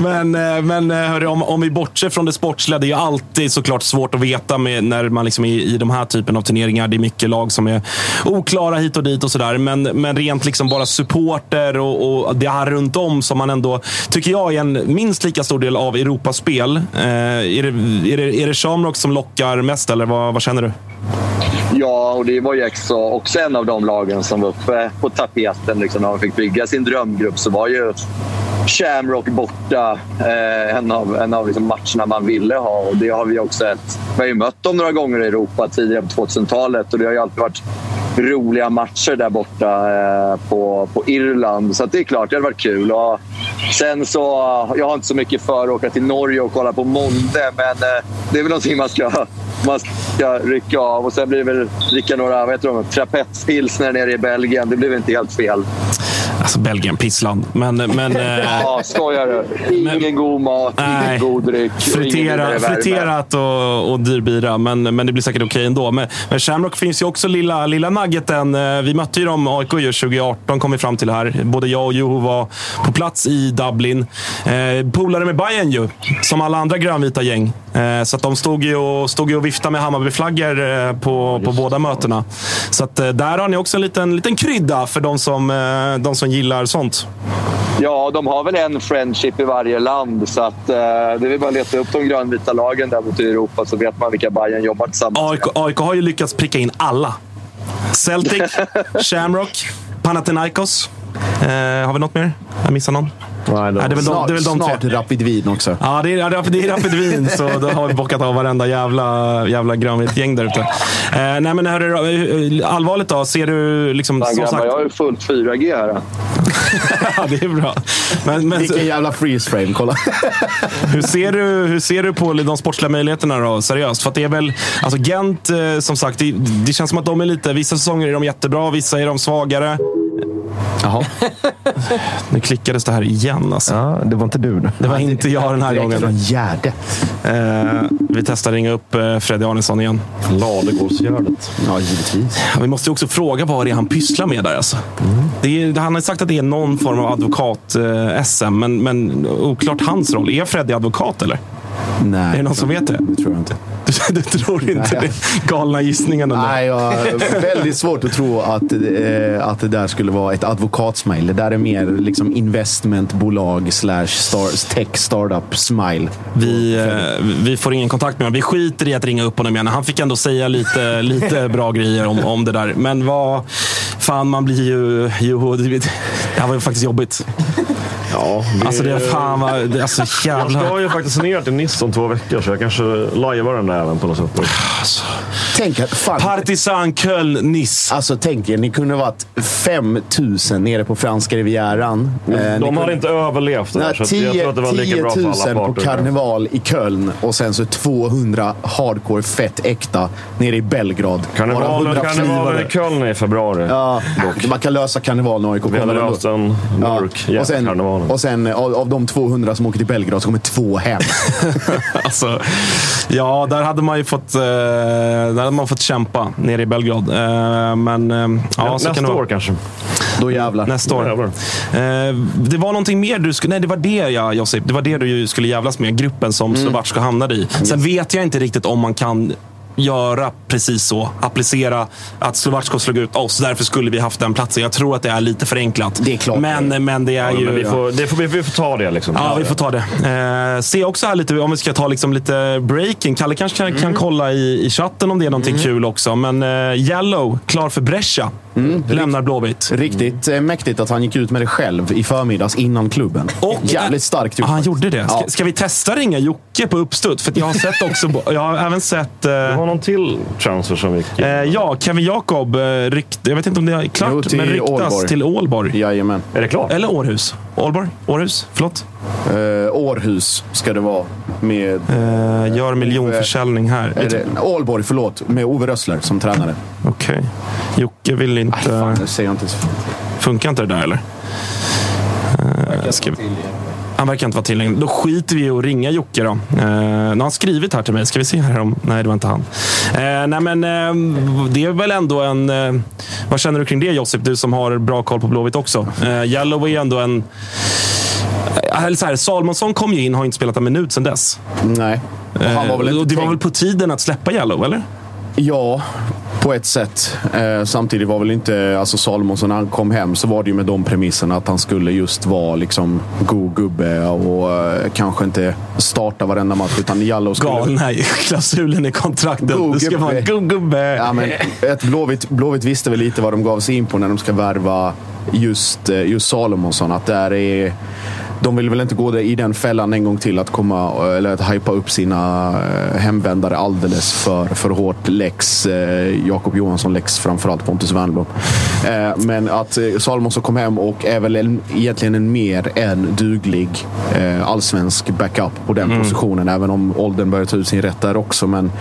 (laughs) men eh, men eh, hörru, om, om vi bortser från det sportsliga, det är ju alltid såklart svårt att veta med, när man liksom är i de här typen av turneringar. Det är mycket lag som är oklara hit och dit och sådär. Men, men rent liksom bara supporter och, och det här runt om som man ändå, tycker jag, är en minst lika stor del av Europaspel. Eh, är, det, är, det, är det Shamrock som som lockar mest, eller vad, vad känner du? Ja, och det var ju också, också en av de lagen som var uppe på tapeten. Liksom, när de fick bygga sin drömgrupp så var ju Shamrock borta eh, en av, en av liksom matcherna man ville ha. Och det har vi också sett. Vi har ju mött dem några gånger i Europa tidigare på 2000-talet och det har ju alltid varit roliga matcher där borta eh, på, på Irland. Så det är klart, det hade varit kul. Och sen så, jag har inte så mycket för att åka till Norge och kolla på Molde, men eh, det är väl någonting man ska, man ska rycka av. Och sen blir det väl dricka några vad heter de, trapetspilsner nere i Belgien. Det blir väl inte helt fel. Alltså Belgien, pissland. Men, men, eh, (laughs) ja, skojar du? Ingen god mat, ingen god dryck. Fritera, friterat och, och dyr bira, men, men det blir säkert okej ändå. Men, men Shamrock finns ju också lilla, lilla nuggeten. Eh, Vi mötte ju dem, AIK, ju 2018 kom vi fram till här. Både jag och Juho var på plats i Dublin. Eh, polare med Bayern ju, som alla andra grönvita gäng. Eh, så att de stod ju och, stod ju och viftade med Hammarbyflaggor eh, på, på båda mötena. Så att, eh, där har ni också en liten, liten krydda för de som, de som gillar sånt. Ja, de har väl en friendship i varje land. Så att, eh, det är väl bara att leta upp de grönvita lagen där borta i Europa så vet man vilka Bayern jobbar tillsammans AIK, AIK har ju lyckats pricka in alla. Celtic, (laughs) Shamrock, Panathinaikos. Eh, har vi något mer? Jag missar någon? Nej, det är väl de, snart det är väl de snart tre. Rapid Wien också. Ja, det är, det är Rapid Wien, så (laughs) då har vi bockat av varenda jävla, jävla grönvitt gäng där ute. Eh, nej, men hörru, eh, allvarligt då. Ser du liksom... Fan, grabbar, sagt, jag har ju fullt 4G här. (laughs) ja, det är bra. Men, men, Vilken jävla freeze frame, kolla. (laughs) hur, ser du, hur ser du på de sportsliga möjligheterna då, seriöst? För att det är väl, alltså Gent, eh, som sagt, det, det känns som att de är lite... Vissa säsonger är de jättebra, vissa är de svagare. Jaha. (laughs) Nu klickades det här igen alltså. Ja, det var inte du. då. Det var inte jag den här Direkt gången. från Gärde. Eh, vi testar ringa upp eh, Freddy Arnesson igen. Ladugårdsgärdet. Ja, givetvis. Ja, Vi måste ju också fråga vad det är han pysslar med där. Alltså. Det är, han har sagt att det är någon form av advokat-SM, men, men oklart hans roll. Är Freddy advokat eller? Nej. Är det någon som vet det? Det tror jag inte. Du, du tror inte Nej. det? Galna gissningen. eller? Nej, jag har väldigt svårt att tro att, eh, att det där skulle vara ett advokatsmile. Det där är mer liksom investmentbolag slash star, tech startup smile. Vi, eh, vi får ingen kontakt med honom. Vi skiter i att ringa upp honom igen. Han fick ändå säga lite, lite (laughs) bra grejer om, om det där. Men vad... Fan, man blir ju... Jo, det, det här var ju faktiskt jobbigt. Ja, Alltså det är fan vad... det är Alltså Jag jävla... ska ju faktiskt ner till Nice om två veckor, så jag kanske lajvar den där även på något sätt. Tänk att fan, Partisan Köln, Nice. Alltså tänk er, ni kunde varit 5000 nere på franska rivieran. Eh, ni De kunde- hade inte överlevt det där, Nej, så att jag 10, tror att det var lika 10 bra för 000 alla på parter. karneval i Köln och sen så 200 hardcore fett äkta nere i Belgrad. Karnevalen, 100 karnevalen i. Köln i februari. Ja, man kan lösa karnevalen och AIK Vi ändå. löst en mörk och sen. och sen av, av de 200 som åker till Belgrad så kommer två hem. (laughs) Alltså, ja, där hade man ju fått, eh, där hade man fått kämpa nere i Belgrad. Eh, men eh, ja, så Nästa kan år kanske. Då jävlar. Nästa år. Jävlar. Eh, det var någonting mer du skulle... Nej, det var det ja, Josip. Det var det du skulle jävlas med. Gruppen som Mm. Slovacko hamnade i. Sen vet jag inte riktigt om man kan göra precis så. Applicera att Slovacko slog ut oss. Därför skulle vi haft den platsen. Jag tror att det är lite förenklat. Det är klart. Men, men det är Ja, ju... men vi, får, det får, vi, vi får ta det liksom. Ja, vi får ta det. Eh, se också här lite, om vi ska ta liksom lite breaking. Kalle kanske kan, Mm. kan kolla i, i chatten om det är någonting kul också. Men eh, Yellow, klar för Brescia. Mm. Lämnar Blåvitt. Riktigt eh, mäktigt att han gick ut med det själv i förmiddags innan klubben. Och- Jävligt starkt gjort. han gjorde det. Ska, Ja. ska vi testa ringa Jocke på uppstuds? För att jag har sett också... jag har även sett... Eh, Det någon till transfer som gick. eh, ja, Kevin Jakob eh, rykt, Jag vet inte om det är klart, Jo, men ryktas Ålborg. till Ålborg. Jajamän. Är det klart? Eller Århus. Ålborg? Århus? Förlåt? Eh, Århus ska det vara. Med... Eh, gör miljonförsäljning här. Är det, Ålborg, förlåt. Med Ove Rössler som tränare. Okej. Jocke vill Aj, inte... fan, nu säger jag inte. Funkar inte det där eller? Eh, ska. Han verkar inte vara tillgänglig. Då skiter vi i att ringa Jocke då. Eh, nu har han skrivit här till mig. Ska vi se här om... Nej, det var inte han. Eh, nej, men eh, det är väl ändå en... Eh, vad känner du kring det Josip? Du som har bra koll på Blåvitt också. Eh, Yellow är ändå en... eh, Eller så här, Salmonsson kom ju in och har inte spelat en minut sedan dess. Nej. Och han var väl Eh, inte det var väl på tiden att släppa Yellow, eller? Ja, på ett sätt. Eh, samtidigt var väl inte, alltså Salomonsson när han kom hem så var det ju med de premisserna att han skulle just vara liksom god gubbe och eh, kanske inte starta varenda match utan Jallow skulle... Galna i klausulen i kontraktet. God Det ska vara en god gubbe. Ja, men ett Blåvitt, Blåvitt visste väl lite vad de gav sig in på när de ska värva just, eh, just Salomonsson. Att där är, de vill väl inte gå i den fällan en gång till att komma eller att hypa upp sina eh, hemvändare alldeles för, för hårt. Lex eh, Jakob Johansson, Lex framförallt Pontus Wernbloom. Eh, men att eh, Salomonsson kom hem och är väl en, egentligen en mer än duglig eh, allsvensk backup på den Mm. positionen. Även om åldern börjar ta ut sin rätt där också. Men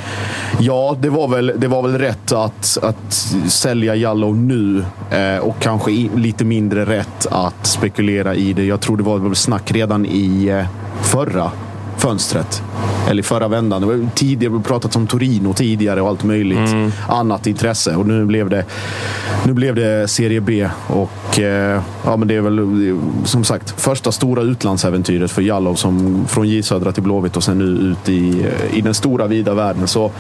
ja, det var väl, det var väl rätt att, att sälja Jallow nu eh, och kanske i, lite mindre rätt att spekulera i det. Jag tror det var väl snack redan i eh, förra fönstret. Eller i förra vändan. Det var tidigare, vi har pratat om Torino tidigare och allt möjligt annat intresse. Och nu blev det, nu blev det Serie B. Och eh, ja, men det är väl eh, som sagt första stora utlandsäventyret för Jallow som från J Södra till Blåvitt och sen nu ut i, i den stora vida världen. Så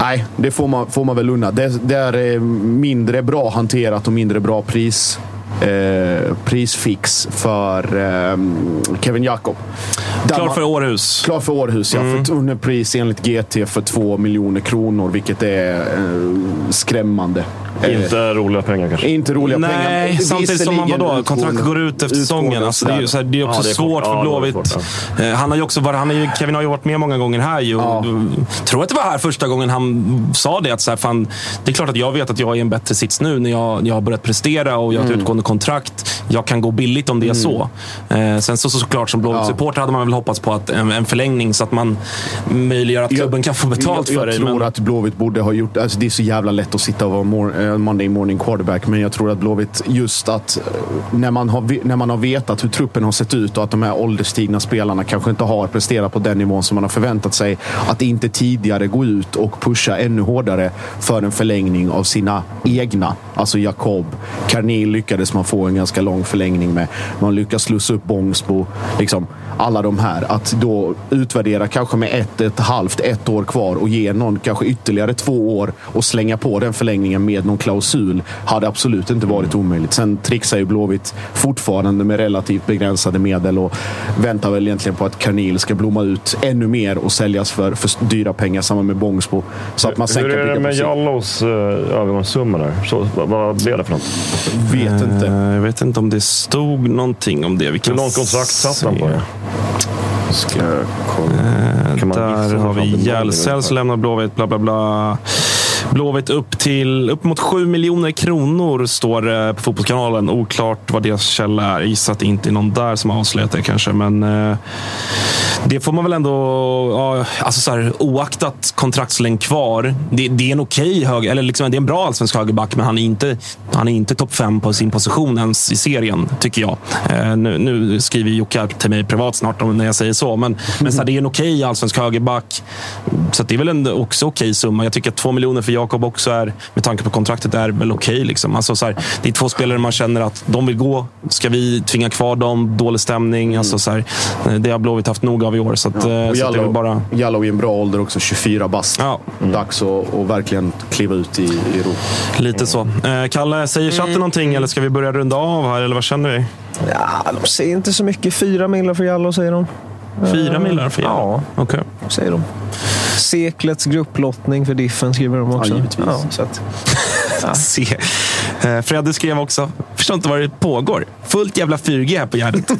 nej, det får man, får man väl unna. Det, det är eh, mindre bra hanterat och mindre bra pris. Eh, prisfix för eh, Kevin Jakob. Där Klar man- för Århus. Klar för Århus, ja. För ett underpris enligt GT för två miljoner kronor, vilket är eh, skrämmande. Inte roliga pengar kanske. inte roliga pengar. Nej, samtidigt som man vadå, kontraktet går ut efter säsongen. Alltså, det är ju så här, det är också Ja, det är svårt för Ja, Blåvitt. svårt, Eh, Han har ju också varit, han är ju, Kevin har ju varit med många gånger här. Ju, och, tror att det var här första gången han sa det. Att så här, fan, det är klart att jag vet att jag är i en bättre sits nu när jag, jag har börjat prestera och jag har ett Mm. utgående kontrakt. Jag kan gå billigt om det är så. Eh, sen så, så såklart som Blåvitt-supporter hade man väl hoppats på att en, en förlängning så att man möjliggör att klubben kan få betalt jag, för jag det. tror men- att Blåvitt borde ha gjort... Alltså det är så jävla lätt att sitta och vara mor, eh, Eh, Monday morning quarterback, men jag tror att Blåvitt just att eh, när man, har, när man har vetat hur truppen har sett ut och att de här ålderstigna spelarna kanske inte har presterat på den nivån som man har förväntat sig. Att inte tidigare gå ut och pusha ännu hårdare för en förlängning av sina egna. Alltså Jakob. Carnil lyckades man få en ganska lång förlängning med. Man lyckas slussa upp Bångsbo. Liksom, alla de här. Att då utvärdera kanske med ett, ett halvt, ett år kvar och ge någon kanske ytterligare två år och slänga på den förlängningen med någon klausul hade absolut inte varit omöjligt. Sen trixar ju Blåvitt fortfarande med relativt begränsade medel och väntar väl egentligen på att Carnil ska blomma ut ännu mer och säljas för, för dyra pengar samma med Bångsbo. Så att man sen Hur kan är det med sikt. Jallows uh, övergångssumma där? Så, vad, vad blev det för något? Vet inte. Eh, Jag vet inte om det stod någonting om det. Vi kan Hur långt kontrakt satt han på? det? Ska jag kolla. Eh, Kan man gissa Där har vi Järlsells ungefär? lämnar Blåvitt, bla bla bla. Blåvitt upp till upp mot 7 miljoner kronor står det på Fotbollskanalen. Oklart vad deras källa är. Gissar att det inte är någon där som har avslöjat det kanske. Men eh, det får man väl ändå... Ja, alltså så här, oaktat kontraktslängd kvar. Det, det är en okej höger, eller liksom, det är en bra allsvensk högerback, men han är inte, han är inte topp fem på sin position ens i serien, tycker jag. Eh, nu, nu skriver Jocke till mig privat snart om när jag säger så, men, men så här, det är en okej allsvensk högerback. Så att det är väl en också okej summa. Jag tycker att två miljoner för Jakob också är, med tanke på kontraktet, är väl okej. liksom. alltså, så här, det är två spelare man känner att de vill gå. Ska vi tvinga kvar dem? Dålig stämning. Alltså, så här, eh, det har Blåvitt haft nog av i år. Så, att, eh, Och så att det är Jallow, bara... Jallow i en bra ålder också, 24 bast. Ja. Dags att, att verkligen kliva ut i, i Europa. Lite så. Eh, Kalle, säger chatten Mm. någonting eller ska vi börja runda av här? Eller vad känner vi? Ja, de säger inte så mycket. Fyra millar för Jallow säger de. Fyra Eh, millar för Jallow? Ja, Okej. säger de. Seklets grupplottning för Diffen skriver de också. Ja, givetvis. Ja, så att, (laughs) Se. Eh, Fredde skrev också, förstår inte vad det pågår. Fullt jävla 4G här på Gärdet.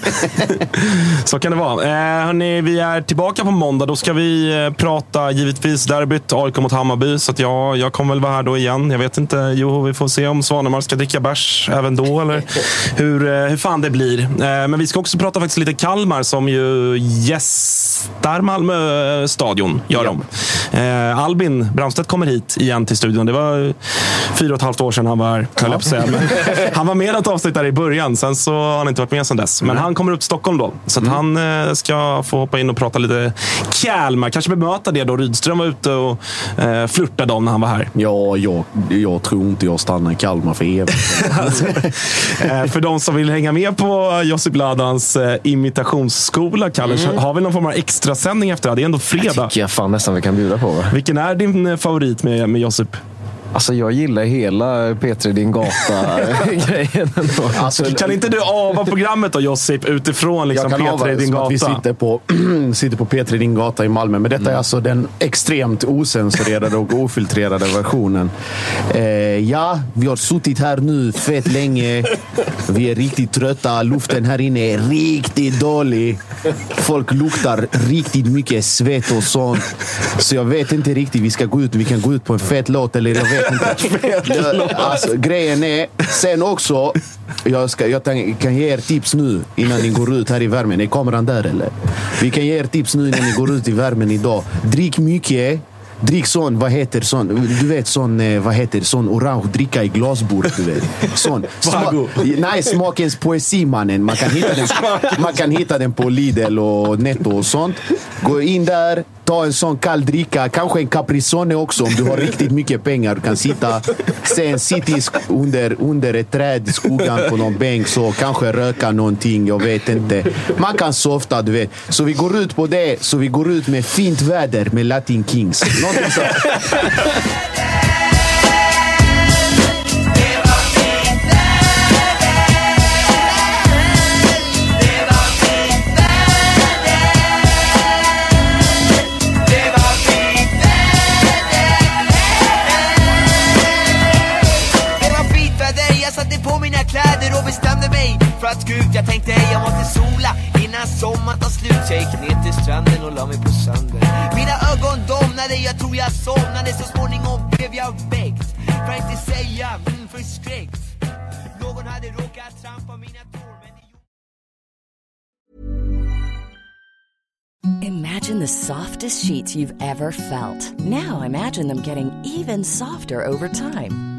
(laughs) Så kan det vara. Eh, hörni, vi är tillbaka på måndag. Då ska vi eh, prata givetvis derbyt, AIK mot Hammarby. Så att jag, jag kommer väl vara här då igen. Jag vet inte, jo, vi får se om Svanemar ska dricka bärs även då. Eller (laughs) hur, eh, hur fan det blir. Eh, men vi ska också prata faktiskt lite Kalmar som ju gästar Malmö stadion. Gör de. Eh, Albin Bramstedt kommer hit igen till studion. Det var fyra och ett halvt år sedan han var här, jag på säga. Men (laughs) han var med ett avsnitt där i början. Sen så har han inte varit med sedan dess. Men han kommer upp till Stockholm då. Så att han eh, ska få hoppa in och prata lite Kalmar. Kanske bemöta det då Rydström var ute och eh, flörtade om när han var här. Ja, jag, jag tror inte jag stannar i Kalmar för evigt. (laughs) Eh, för de som vill hänga med på Josip Ladans eh, imitationsskola, Kalle, Mm. har vi någon form av extrasändning efter det här? Det är ändå fredag. tycker jag fan nästan vi kan bjuda på. Va? Vilken är din favorit med, med Josip? Alltså jag gillar hela P3 Din Gata-grejen. (laughs) Alltså, kan inte du ava programmet då Josip utifrån liksom, jag kan P3 P3 Din att vi Gata? sitter på, (clears throat) sitter på P3 Din Gata i Malmö. Men detta är alltså den extremt osensurerade och ofiltrerade versionen. Eh, ja, vi har suttit här nu fett länge. Vi är riktigt trötta. Luften här inne är riktigt dålig. Folk luktar riktigt mycket svett och sånt. Så jag vet inte riktigt. Vi ska gå ut. Vi kan gå ut på en fet låt eller jag vet inte. (laughs) Jag, alltså, grejen är, sen också. Jag, ska, jag tänk- kan ge er tips nu innan ni går ut här i värmen. Är kameran där eller? Vi kan ge er tips nu innan ni går ut i värmen idag. Drick mycket. Drick sån, vad heter sån, du vet sån, eh, vad heter sån orange dricka i glasburk, du vet. Sån. (laughs) Vago. nej, smakens poesi mannen. Man kan, hitta den, man kan hitta den på Lidl och Netto och sånt. Gå in där, ta en sån kall dricka, kanske en Caprisonne också om du har (laughs) riktigt mycket pengar. Du kan sitta, sen sk- under, under ett träd i skuggan på någon bänk så kanske röka någonting, jag vet inte. Man kan softa, du vet. Så vi går ut på det, så vi går ut med fint väder med Latin Kings. Någonting så. (laughs) att Jag tänkte jag måste sola. Innan sommaren tar slut jag gick ner till stranden och la mig på sanden. Mina ögon domnade, jag tror jag somnade. Så småningom blev jag väckt. För att inte säga mm, förskräckt. Någon hade råkat trampa mina tår men Imagine the softest sheets you've ever felt. Now imagine them getting even softer over time.